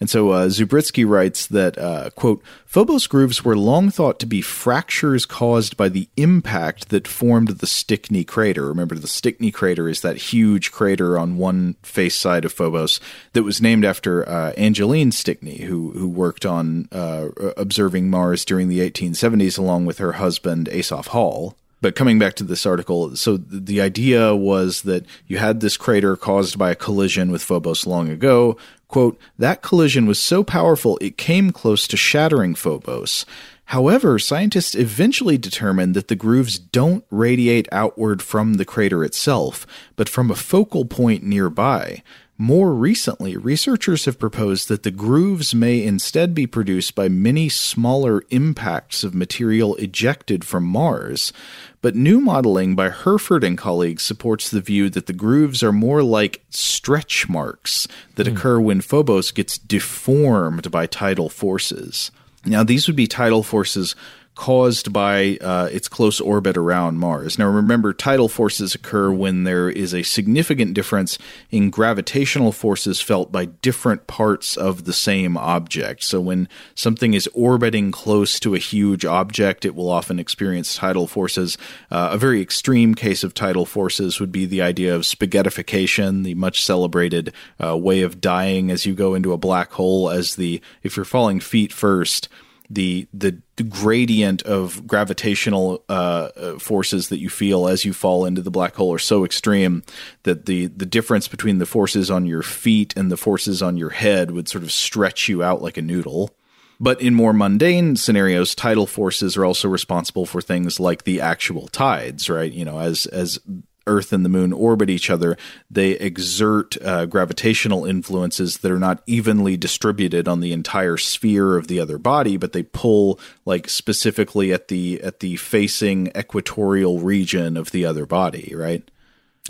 And so uh, Zubritsky writes that, uh, quote, Phobos grooves were long thought to be fractures caused by the impact that formed the Stickney crater. Remember, the Stickney crater is that huge crater on one face side of Phobos that was named after uh, Angeline Stickney, who, who worked on uh, observing Mars during the 1870s along with her husband, Asaph Hall. But coming back to this article, so th- the idea was that you had this crater caused by a collision with Phobos long ago. Quote, that collision was so powerful it came close to shattering Phobos. However, scientists eventually determined that the grooves don't radiate outward from the crater itself, but from a focal point nearby. More recently, researchers have proposed that the grooves may instead be produced by many smaller impacts of material ejected from Mars. But new modeling by Hurford and colleagues supports the view that the grooves are more like stretch marks that hmm. occur when Phobos gets deformed by tidal forces. Now, these would be tidal forces caused by uh, its close orbit around Mars. Now, remember, tidal forces occur when there is a significant difference in gravitational forces felt by different parts of the same object. So, when something is orbiting close to a huge object, it will often experience tidal forces. Uh, a very extreme case of tidal forces would be the idea of spaghettification, the much celebrated uh, way of dying as you go into a black hole. As the if you're falling feet first, the the gradient of gravitational uh, forces that you feel as you fall into the black hole are so extreme that the the difference between the forces on your feet and the forces on your head would sort of stretch you out like a noodle. But in more mundane scenarios, tidal forces are also responsible for things like the actual tides, right? You know, as as Earth and the Moon orbit each other, they exert uh, gravitational influences that are not evenly distributed on the entire sphere of the other body, but they pull like specifically at the at the facing equatorial region of the other body, right?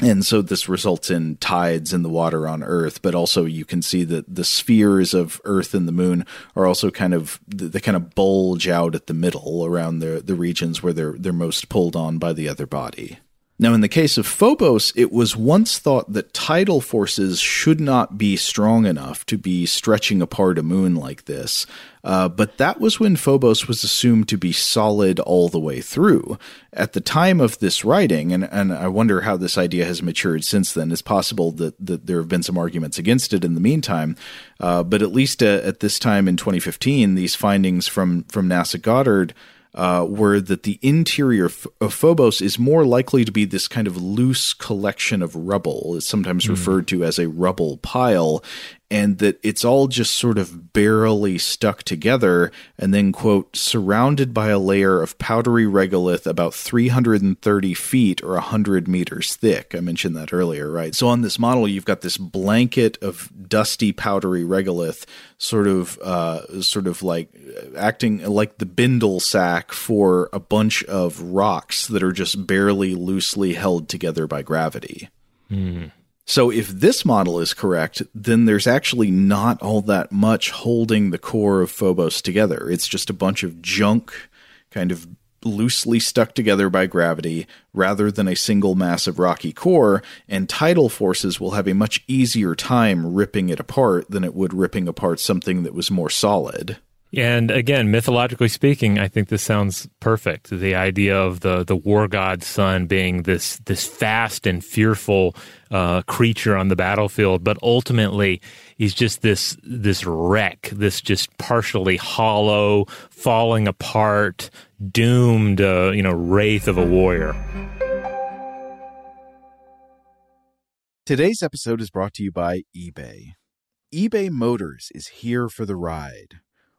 And so this results in tides in the water on Earth, but also you can see that the spheres of Earth and the Moon are also kind of they kind of bulge out at the middle around the the regions where they're they're most pulled on by the other body. Now, in the case of Phobos, it was once thought that tidal forces should not be strong enough to be stretching apart a moon like this. Uh, but that was when Phobos was assumed to be solid all the way through. At the time of this writing, and, and I wonder how this idea has matured since then, it's possible that, that there have been some arguments against it in the meantime. Uh, but at least uh, at this time in 2015, these findings from, from NASA Goddard uh, were that the interior of Phobos is more likely to be this kind of loose collection of rubble. It's sometimes referred to as a rubble pile, and that it's all just sort of barely stuck together and then, quote, surrounded by a layer of powdery regolith about 330 feet or 100 meters thick. I mentioned that earlier, right? So on this model, you've got this blanket of dusty, powdery regolith sort of uh, sort of like acting like the bindle sack for a bunch of rocks that are just barely loosely held together by gravity. So if this model is correct, then there's actually not all that much holding the core of Phobos together. It's just a bunch of junk kind of loosely stuck together by gravity rather than a single massive rocky core, and tidal forces will have a much easier time ripping it apart than it would ripping apart something that was more solid. And again, mythologically speaking, I think this sounds perfect. The idea of the the war god son being this this fast and fearful uh, creature on the battlefield, but ultimately he's just this this wreck, this just partially hollow, falling apart, doomed, uh, you know, wraith of a warrior. Today's episode is brought to you by eBay. eBay Motors is here for the ride.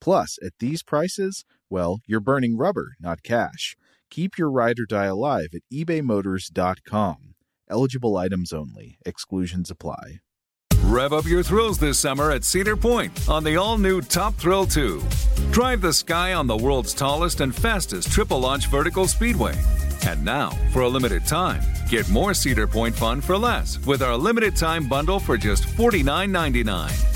Plus, at these prices, well, you're burning rubber, not cash. Keep your ride or die alive at ebaymotors.com. Eligible items only. Exclusions apply. Rev up your thrills this summer at Cedar Point on the all new Top Thrill 2. Drive the sky on the world's tallest and fastest triple launch vertical speedway. And now, for a limited time, get more Cedar Point fun for less with our limited time bundle for just $49.99.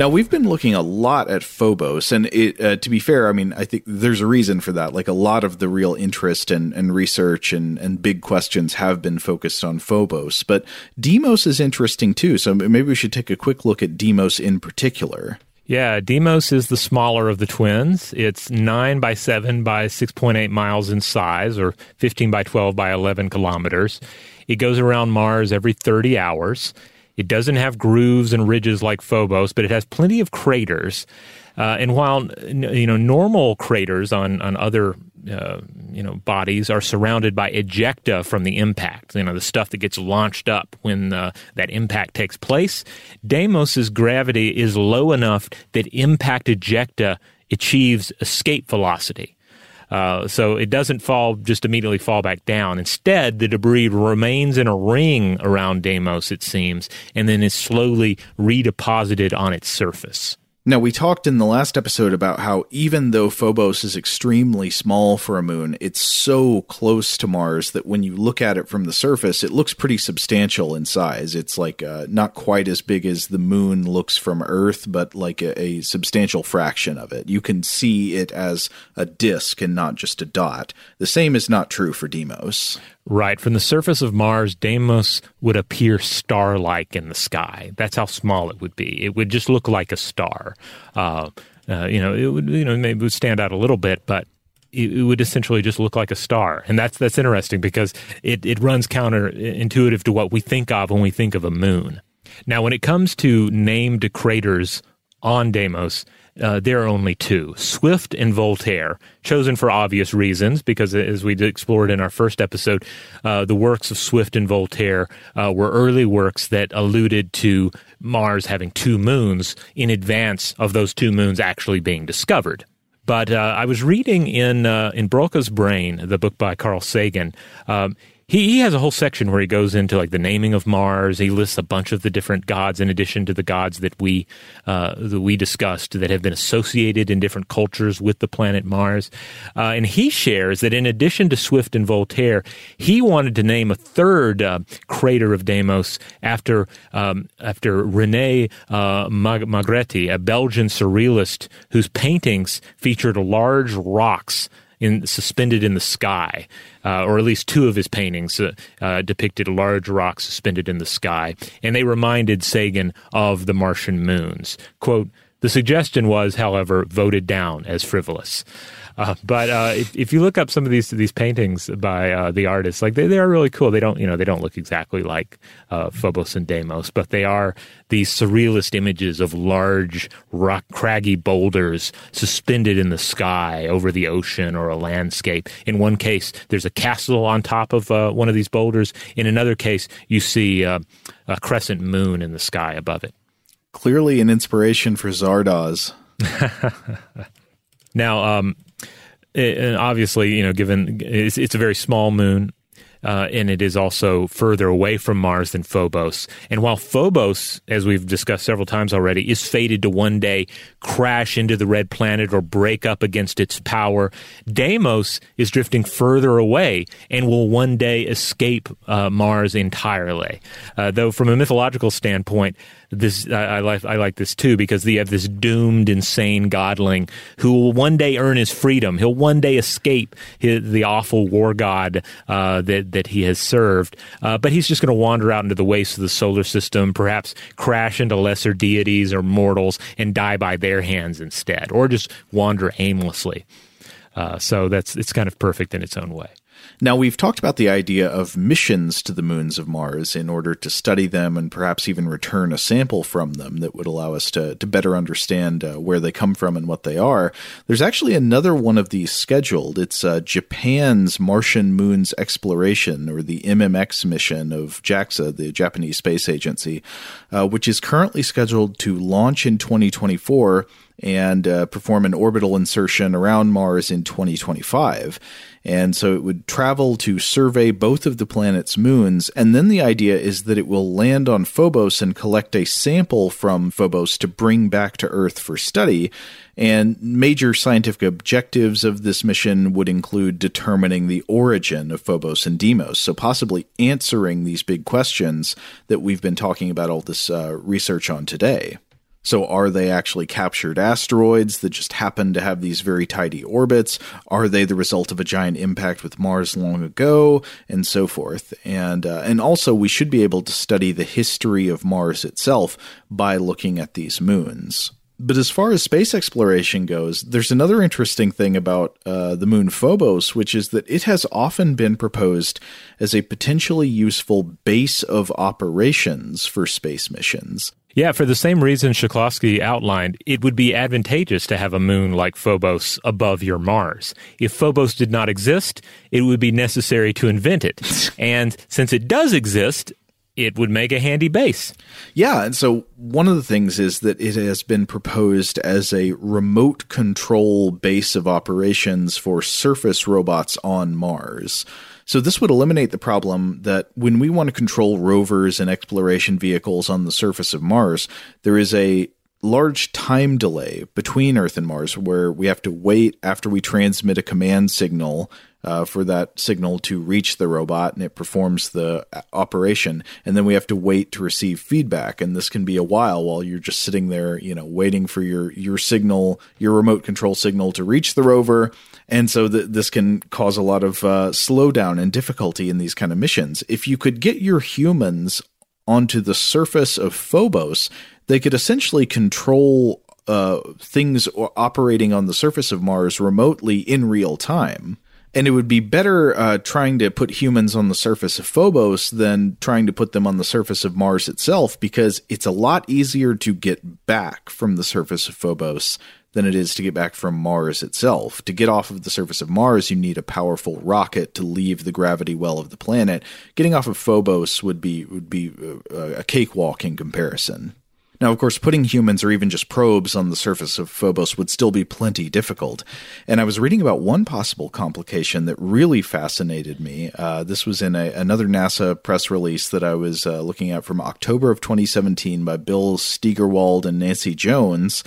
Now we've been looking a lot at Phobos, and it, uh, to be fair, I mean I think there's a reason for that. Like a lot of the real interest and, and research and, and big questions have been focused on Phobos, but Deimos is interesting too. So maybe we should take a quick look at Deimos in particular. Yeah, Deimos is the smaller of the twins. It's 9 by 7 by 6.8 miles in size, or 15 by 12 by 11 kilometers. It goes around Mars every 30 hours. It doesn't have grooves and ridges like Phobos, but it has plenty of craters. Uh, and while you know normal craters on on other uh, you know bodies are surrounded by ejecta from the impact, you know the stuff that gets launched up when uh, that impact takes place, Deimos's gravity is low enough that impact ejecta achieves escape velocity. Uh, so it doesn't fall just immediately fall back down. Instead, the debris remains in a ring around Deimos, it seems, and then is slowly redeposited on its surface. Now, we talked in the last episode about how even though Phobos is extremely small for a moon, it's so close to Mars that when you look at it from the surface, it looks pretty substantial in size. It's like uh, not quite as big as the moon looks from Earth, but like a, a substantial fraction of it. You can see it as a disk and not just a dot. The same is not true for Deimos. Right. From the surface of Mars, Deimos would appear star like in the sky. That's how small it would be. It would just look like a star. Uh, uh, you know, it would, you know, maybe would stand out a little bit, but it, it, would essentially just look like a star. And that's, that's interesting because it, it runs counterintuitive to what we think of when we think of a moon. Now, when it comes to named craters on Deimos, uh, there are only two Swift and Voltaire, chosen for obvious reasons, because as we explored in our first episode, uh, the works of Swift and Voltaire uh, were early works that alluded to Mars having two moons in advance of those two moons actually being discovered. But uh, I was reading in uh, in Broca's Brain, the book by Carl Sagan. Um, he, he has a whole section where he goes into like the naming of Mars. He lists a bunch of the different gods in addition to the gods that we uh, that we discussed that have been associated in different cultures with the planet Mars. Uh, and he shares that in addition to Swift and Voltaire, he wanted to name a third uh, crater of Deimos after um, after Rene uh, Magritte, a Belgian surrealist whose paintings featured large rocks in suspended in the sky, uh, or at least two of his paintings uh, uh, depicted large rocks suspended in the sky, and they reminded Sagan of the Martian moons. Quote, the suggestion was, however, voted down as frivolous. Uh, but uh, if, if you look up some of these these paintings by uh, the artists, like they, they are really cool. They don't you know they don't look exactly like uh, Phobos and Deimos, but they are these surrealist images of large rock craggy boulders suspended in the sky over the ocean or a landscape. In one case, there's a castle on top of uh, one of these boulders. In another case, you see uh, a crescent moon in the sky above it. Clearly, an inspiration for Zardoz. [laughs] now, um, and obviously, you know, given it's, it's a very small moon, uh, and it is also further away from Mars than Phobos. And while Phobos, as we've discussed several times already, is fated to one day crash into the red planet or break up against its power, Deimos is drifting further away and will one day escape uh, Mars entirely. Uh, though, from a mythological standpoint, this I, I, like I like this too because you have this doomed, insane godling who will one day earn his freedom. He'll one day escape his, the awful war god uh, that that he has served, uh, but he's just going to wander out into the wastes of the solar system, perhaps crash into lesser deities or mortals and die by their hands instead, or just wander aimlessly. Uh, so that's it's kind of perfect in its own way. Now, we've talked about the idea of missions to the moons of Mars in order to study them and perhaps even return a sample from them that would allow us to, to better understand uh, where they come from and what they are. There's actually another one of these scheduled. It's uh, Japan's Martian Moons Exploration, or the MMX mission of JAXA, the Japanese Space Agency, uh, which is currently scheduled to launch in 2024 and uh, perform an orbital insertion around Mars in 2025. And so it would travel to survey both of the planet's moons. And then the idea is that it will land on Phobos and collect a sample from Phobos to bring back to Earth for study. And major scientific objectives of this mission would include determining the origin of Phobos and Deimos. So, possibly answering these big questions that we've been talking about all this uh, research on today. So, are they actually captured asteroids that just happen to have these very tidy orbits? Are they the result of a giant impact with Mars long ago, and so forth? And uh, and also, we should be able to study the history of Mars itself by looking at these moons. But as far as space exploration goes, there's another interesting thing about uh, the moon Phobos, which is that it has often been proposed as a potentially useful base of operations for space missions. Yeah, for the same reason Shklovsky outlined, it would be advantageous to have a moon like Phobos above your Mars. If Phobos did not exist, it would be necessary to invent it. [laughs] and since it does exist, it would make a handy base. Yeah, and so one of the things is that it has been proposed as a remote control base of operations for surface robots on Mars. So this would eliminate the problem that when we want to control rovers and exploration vehicles on the surface of Mars, there is a large time delay between Earth and Mars where we have to wait after we transmit a command signal uh, for that signal to reach the robot and it performs the operation. And then we have to wait to receive feedback. And this can be a while while you're just sitting there, you know, waiting for your, your signal, your remote control signal to reach the rover. And so th- this can cause a lot of uh, slowdown and difficulty in these kind of missions. If you could get your humans onto the surface of Phobos, they could essentially control uh, things operating on the surface of Mars remotely in real time. And it would be better uh, trying to put humans on the surface of Phobos than trying to put them on the surface of Mars itself because it's a lot easier to get back from the surface of Phobos than it is to get back from Mars itself. To get off of the surface of Mars, you need a powerful rocket to leave the gravity well of the planet. Getting off of Phobos would be would be uh, a, a cakewalk in comparison. Now, of course, putting humans or even just probes on the surface of Phobos would still be plenty difficult. And I was reading about one possible complication that really fascinated me. Uh, this was in a, another NASA press release that I was uh, looking at from October of 2017 by Bill Steigerwald and Nancy Jones.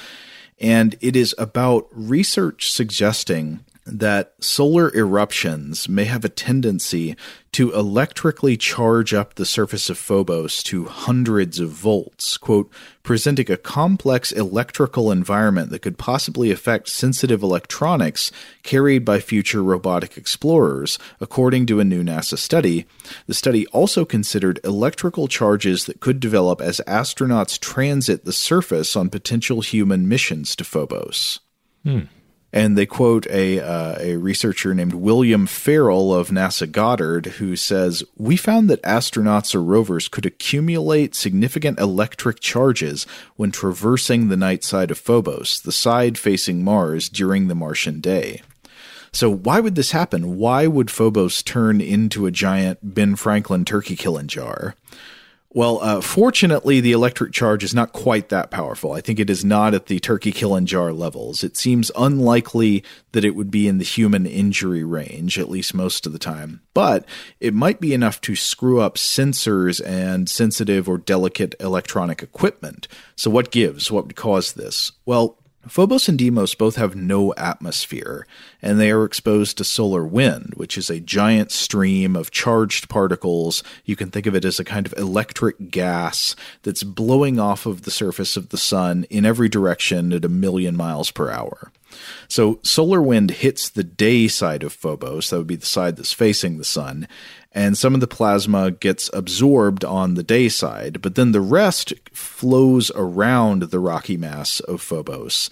And it is about research suggesting that solar eruptions may have a tendency to electrically charge up the surface of Phobos to hundreds of volts, quote, presenting a complex electrical environment that could possibly affect sensitive electronics carried by future robotic explorers, according to a new NASA study. The study also considered electrical charges that could develop as astronauts transit the surface on potential human missions to Phobos. Hmm and they quote a uh, a researcher named William Farrell of NASA Goddard who says we found that astronauts or rovers could accumulate significant electric charges when traversing the night side of Phobos, the side facing Mars during the Martian day. So why would this happen? Why would Phobos turn into a giant Ben Franklin turkey killing jar? Well, uh, fortunately, the electric charge is not quite that powerful. I think it is not at the turkey killing jar levels. It seems unlikely that it would be in the human injury range, at least most of the time. But it might be enough to screw up sensors and sensitive or delicate electronic equipment. So, what gives? What would cause this? Well, Phobos and Deimos both have no atmosphere, and they are exposed to solar wind, which is a giant stream of charged particles. You can think of it as a kind of electric gas that's blowing off of the surface of the sun in every direction at a million miles per hour. So, solar wind hits the day side of Phobos, that would be the side that's facing the sun, and some of the plasma gets absorbed on the day side, but then the rest flows around the rocky mass of Phobos.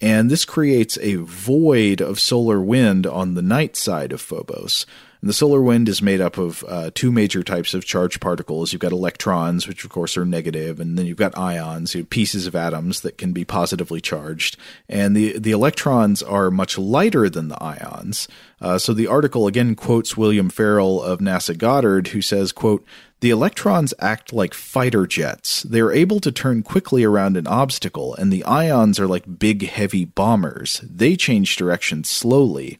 And this creates a void of solar wind on the night side of Phobos. And the solar wind is made up of uh, two major types of charged particles. You've got electrons, which of course are negative, and then you've got ions, you know, pieces of atoms that can be positively charged. And the the electrons are much lighter than the ions. Uh, so the article again quotes William Farrell of NASA Goddard, who says, "quote the electrons act like fighter jets. They are able to turn quickly around an obstacle, and the ions are like big, heavy bombers. They change direction slowly.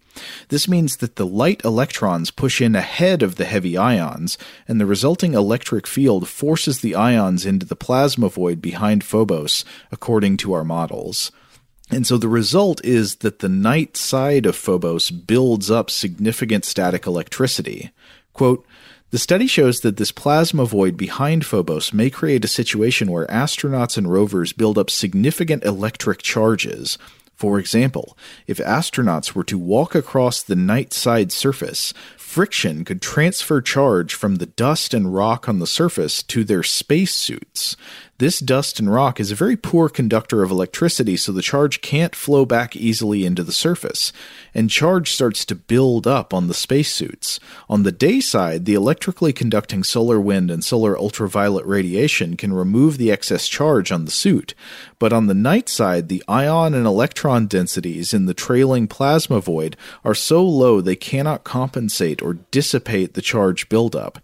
This means that the light electrons push in ahead of the heavy ions, and the resulting electric field forces the ions into the plasma void behind Phobos, according to our models. And so the result is that the night side of Phobos builds up significant static electricity. Quote, the study shows that this plasma void behind Phobos may create a situation where astronauts and rovers build up significant electric charges. For example, if astronauts were to walk across the night side surface, friction could transfer charge from the dust and rock on the surface to their spacesuits. This dust and rock is a very poor conductor of electricity, so the charge can't flow back easily into the surface, and charge starts to build up on the spacesuits. On the day side, the electrically conducting solar wind and solar ultraviolet radiation can remove the excess charge on the suit, but on the night side, the ion and electron densities in the trailing plasma void are so low they cannot compensate or dissipate the charge buildup.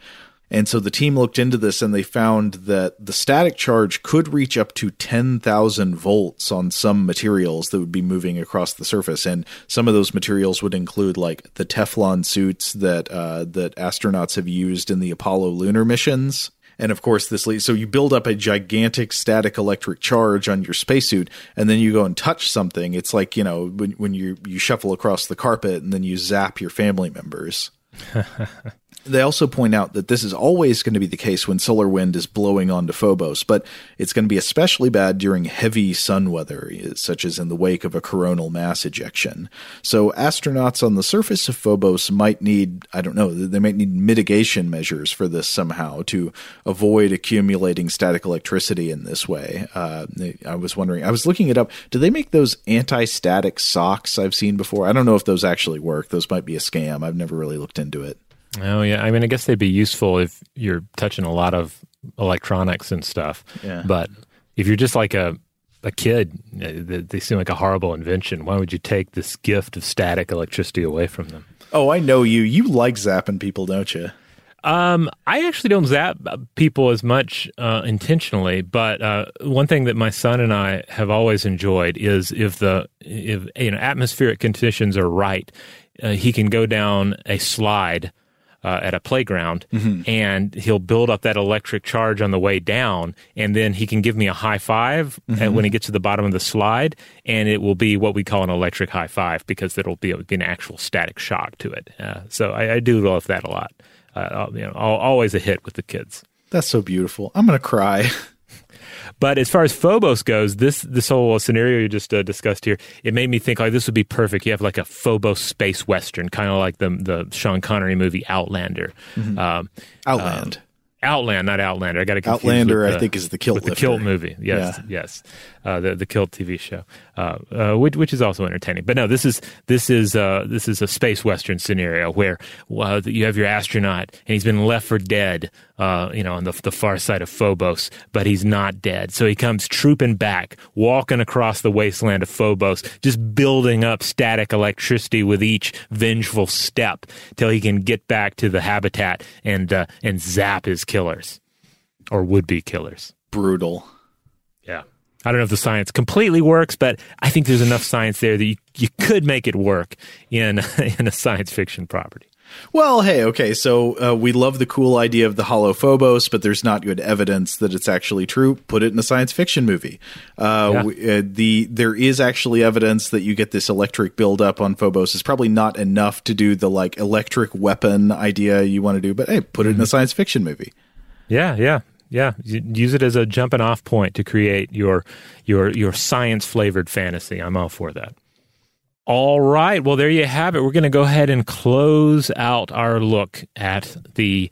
And so the team looked into this and they found that the static charge could reach up to 10,000 volts on some materials that would be moving across the surface. And some of those materials would include like the Teflon suits that, uh, that astronauts have used in the Apollo lunar missions. And of course, this leads, so you build up a gigantic static electric charge on your spacesuit, and then you go and touch something. It's like, you know, when, when you, you shuffle across the carpet and then you zap your family members. [laughs] They also point out that this is always going to be the case when solar wind is blowing onto Phobos, but it's going to be especially bad during heavy sun weather, such as in the wake of a coronal mass ejection. So astronauts on the surface of Phobos might need, I don't know, they might need mitigation measures for this somehow to avoid accumulating static electricity in this way. Uh, I was wondering, I was looking it up. Do they make those anti static socks I've seen before? I don't know if those actually work. Those might be a scam. I've never really looked into it. Oh yeah, I mean, I guess they'd be useful if you're touching a lot of electronics and stuff. Yeah. But if you're just like a a kid, eh, they seem like a horrible invention. Why would you take this gift of static electricity away from them? Oh, I know you. You like zapping people, don't you? Um, I actually don't zap people as much uh, intentionally, but uh, one thing that my son and I have always enjoyed is if the if you know atmospheric conditions are right, uh, he can go down a slide uh, at a playground, mm-hmm. and he'll build up that electric charge on the way down, and then he can give me a high 5 mm-hmm. when he gets to the bottom of the slide, and it will be what we call an electric high five because it'll be, it'll be an actual static shock to it. Uh, so I, I, do love that a lot. Uh, you know, always a hit with the kids. That's so beautiful. I'm going to cry. [laughs] But as far as Phobos goes, this this whole scenario you just uh, discussed here, it made me think like this would be perfect. You have like a Phobos space western, kind of like the the Sean Connery movie Outlander. Mm-hmm. Um, Outland. Um, Outland, not Outlander. I got to Outlander. The, I think is the Kilt the Kilt movie. Yes, yeah. yes, uh, the the Kilt TV show, uh, uh, which which is also entertaining. But no, this is this is uh, this is a space western scenario where you have your astronaut and he's been left for dead, uh, you know, on the the far side of Phobos, but he's not dead. So he comes trooping back, walking across the wasteland of Phobos, just building up static electricity with each vengeful step till he can get back to the habitat and uh, and zap his killers or would be killers. Brutal. I don't know if the science completely works, but I think there's enough science there that you, you could make it work in [laughs] in a science fiction property. Well, hey, okay, so uh, we love the cool idea of the Hollow Phobos, but there's not good evidence that it's actually true. Put it in a science fiction movie. Uh, yeah. we, uh, the there is actually evidence that you get this electric buildup on Phobos. It's probably not enough to do the like electric weapon idea you want to do, but hey, put it mm-hmm. in a mm-hmm. science fiction movie. Yeah, yeah, yeah. Use it as a jumping off point to create your your your science flavored fantasy. I'm all for that. All right. Well, there you have it. We're going to go ahead and close out our look at the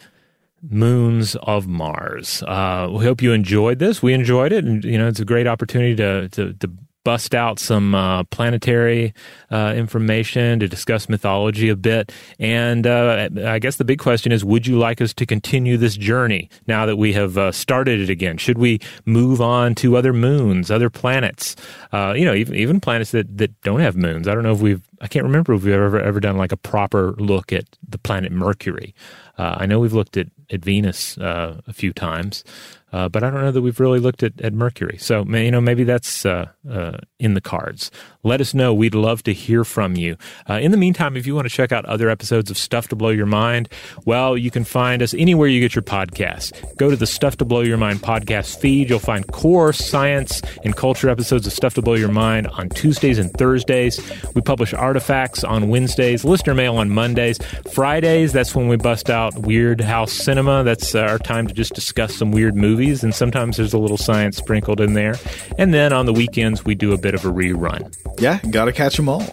moons of Mars. Uh, we hope you enjoyed this. We enjoyed it, and you know it's a great opportunity to to, to bust out some uh, planetary uh, information, to discuss mythology a bit. And uh, I guess the big question is would you like us to continue this journey now that we have uh, started it again? Should we move on to other moons, other planets? Uh, you know, even, even planets that, that don't have moons. I don't know if we've, I can't remember if we've ever, ever done like a proper look at the planet Mercury. Uh, I know we've looked at, at Venus a few times. Uh, but I don't know that we've really looked at, at Mercury. So, you know, maybe that's uh, uh, in the cards. Let us know. We'd love to hear from you. Uh, in the meantime, if you want to check out other episodes of Stuff to Blow Your Mind, well, you can find us anywhere you get your podcasts. Go to the Stuff to Blow Your Mind podcast feed. You'll find core science and culture episodes of Stuff to Blow Your Mind on Tuesdays and Thursdays. We publish artifacts on Wednesdays, listener mail on Mondays. Fridays, that's when we bust out Weird House Cinema. That's uh, our time to just discuss some weird movies, and sometimes there's a little science sprinkled in there. And then on the weekends, we do a bit of a rerun. Yeah, gotta catch them all.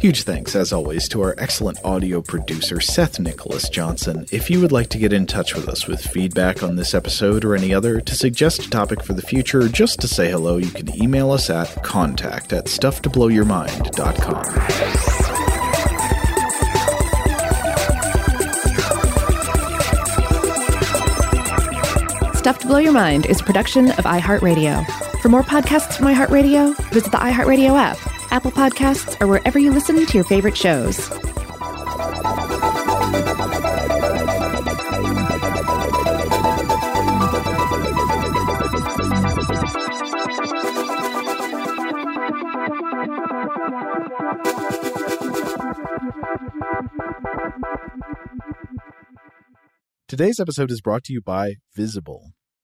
Huge thanks, as always, to our excellent audio producer, Seth Nicholas Johnson. If you would like to get in touch with us with feedback on this episode or any other, to suggest a topic for the future, or just to say hello, you can email us at contact at stufftoblowyourmind.com. Stuff to Blow Your Mind is a production of iHeartRadio. For more podcasts from iHeartRadio, visit the iHeartRadio app, Apple Podcasts, or wherever you listen to your favorite shows. Today's episode is brought to you by Visible.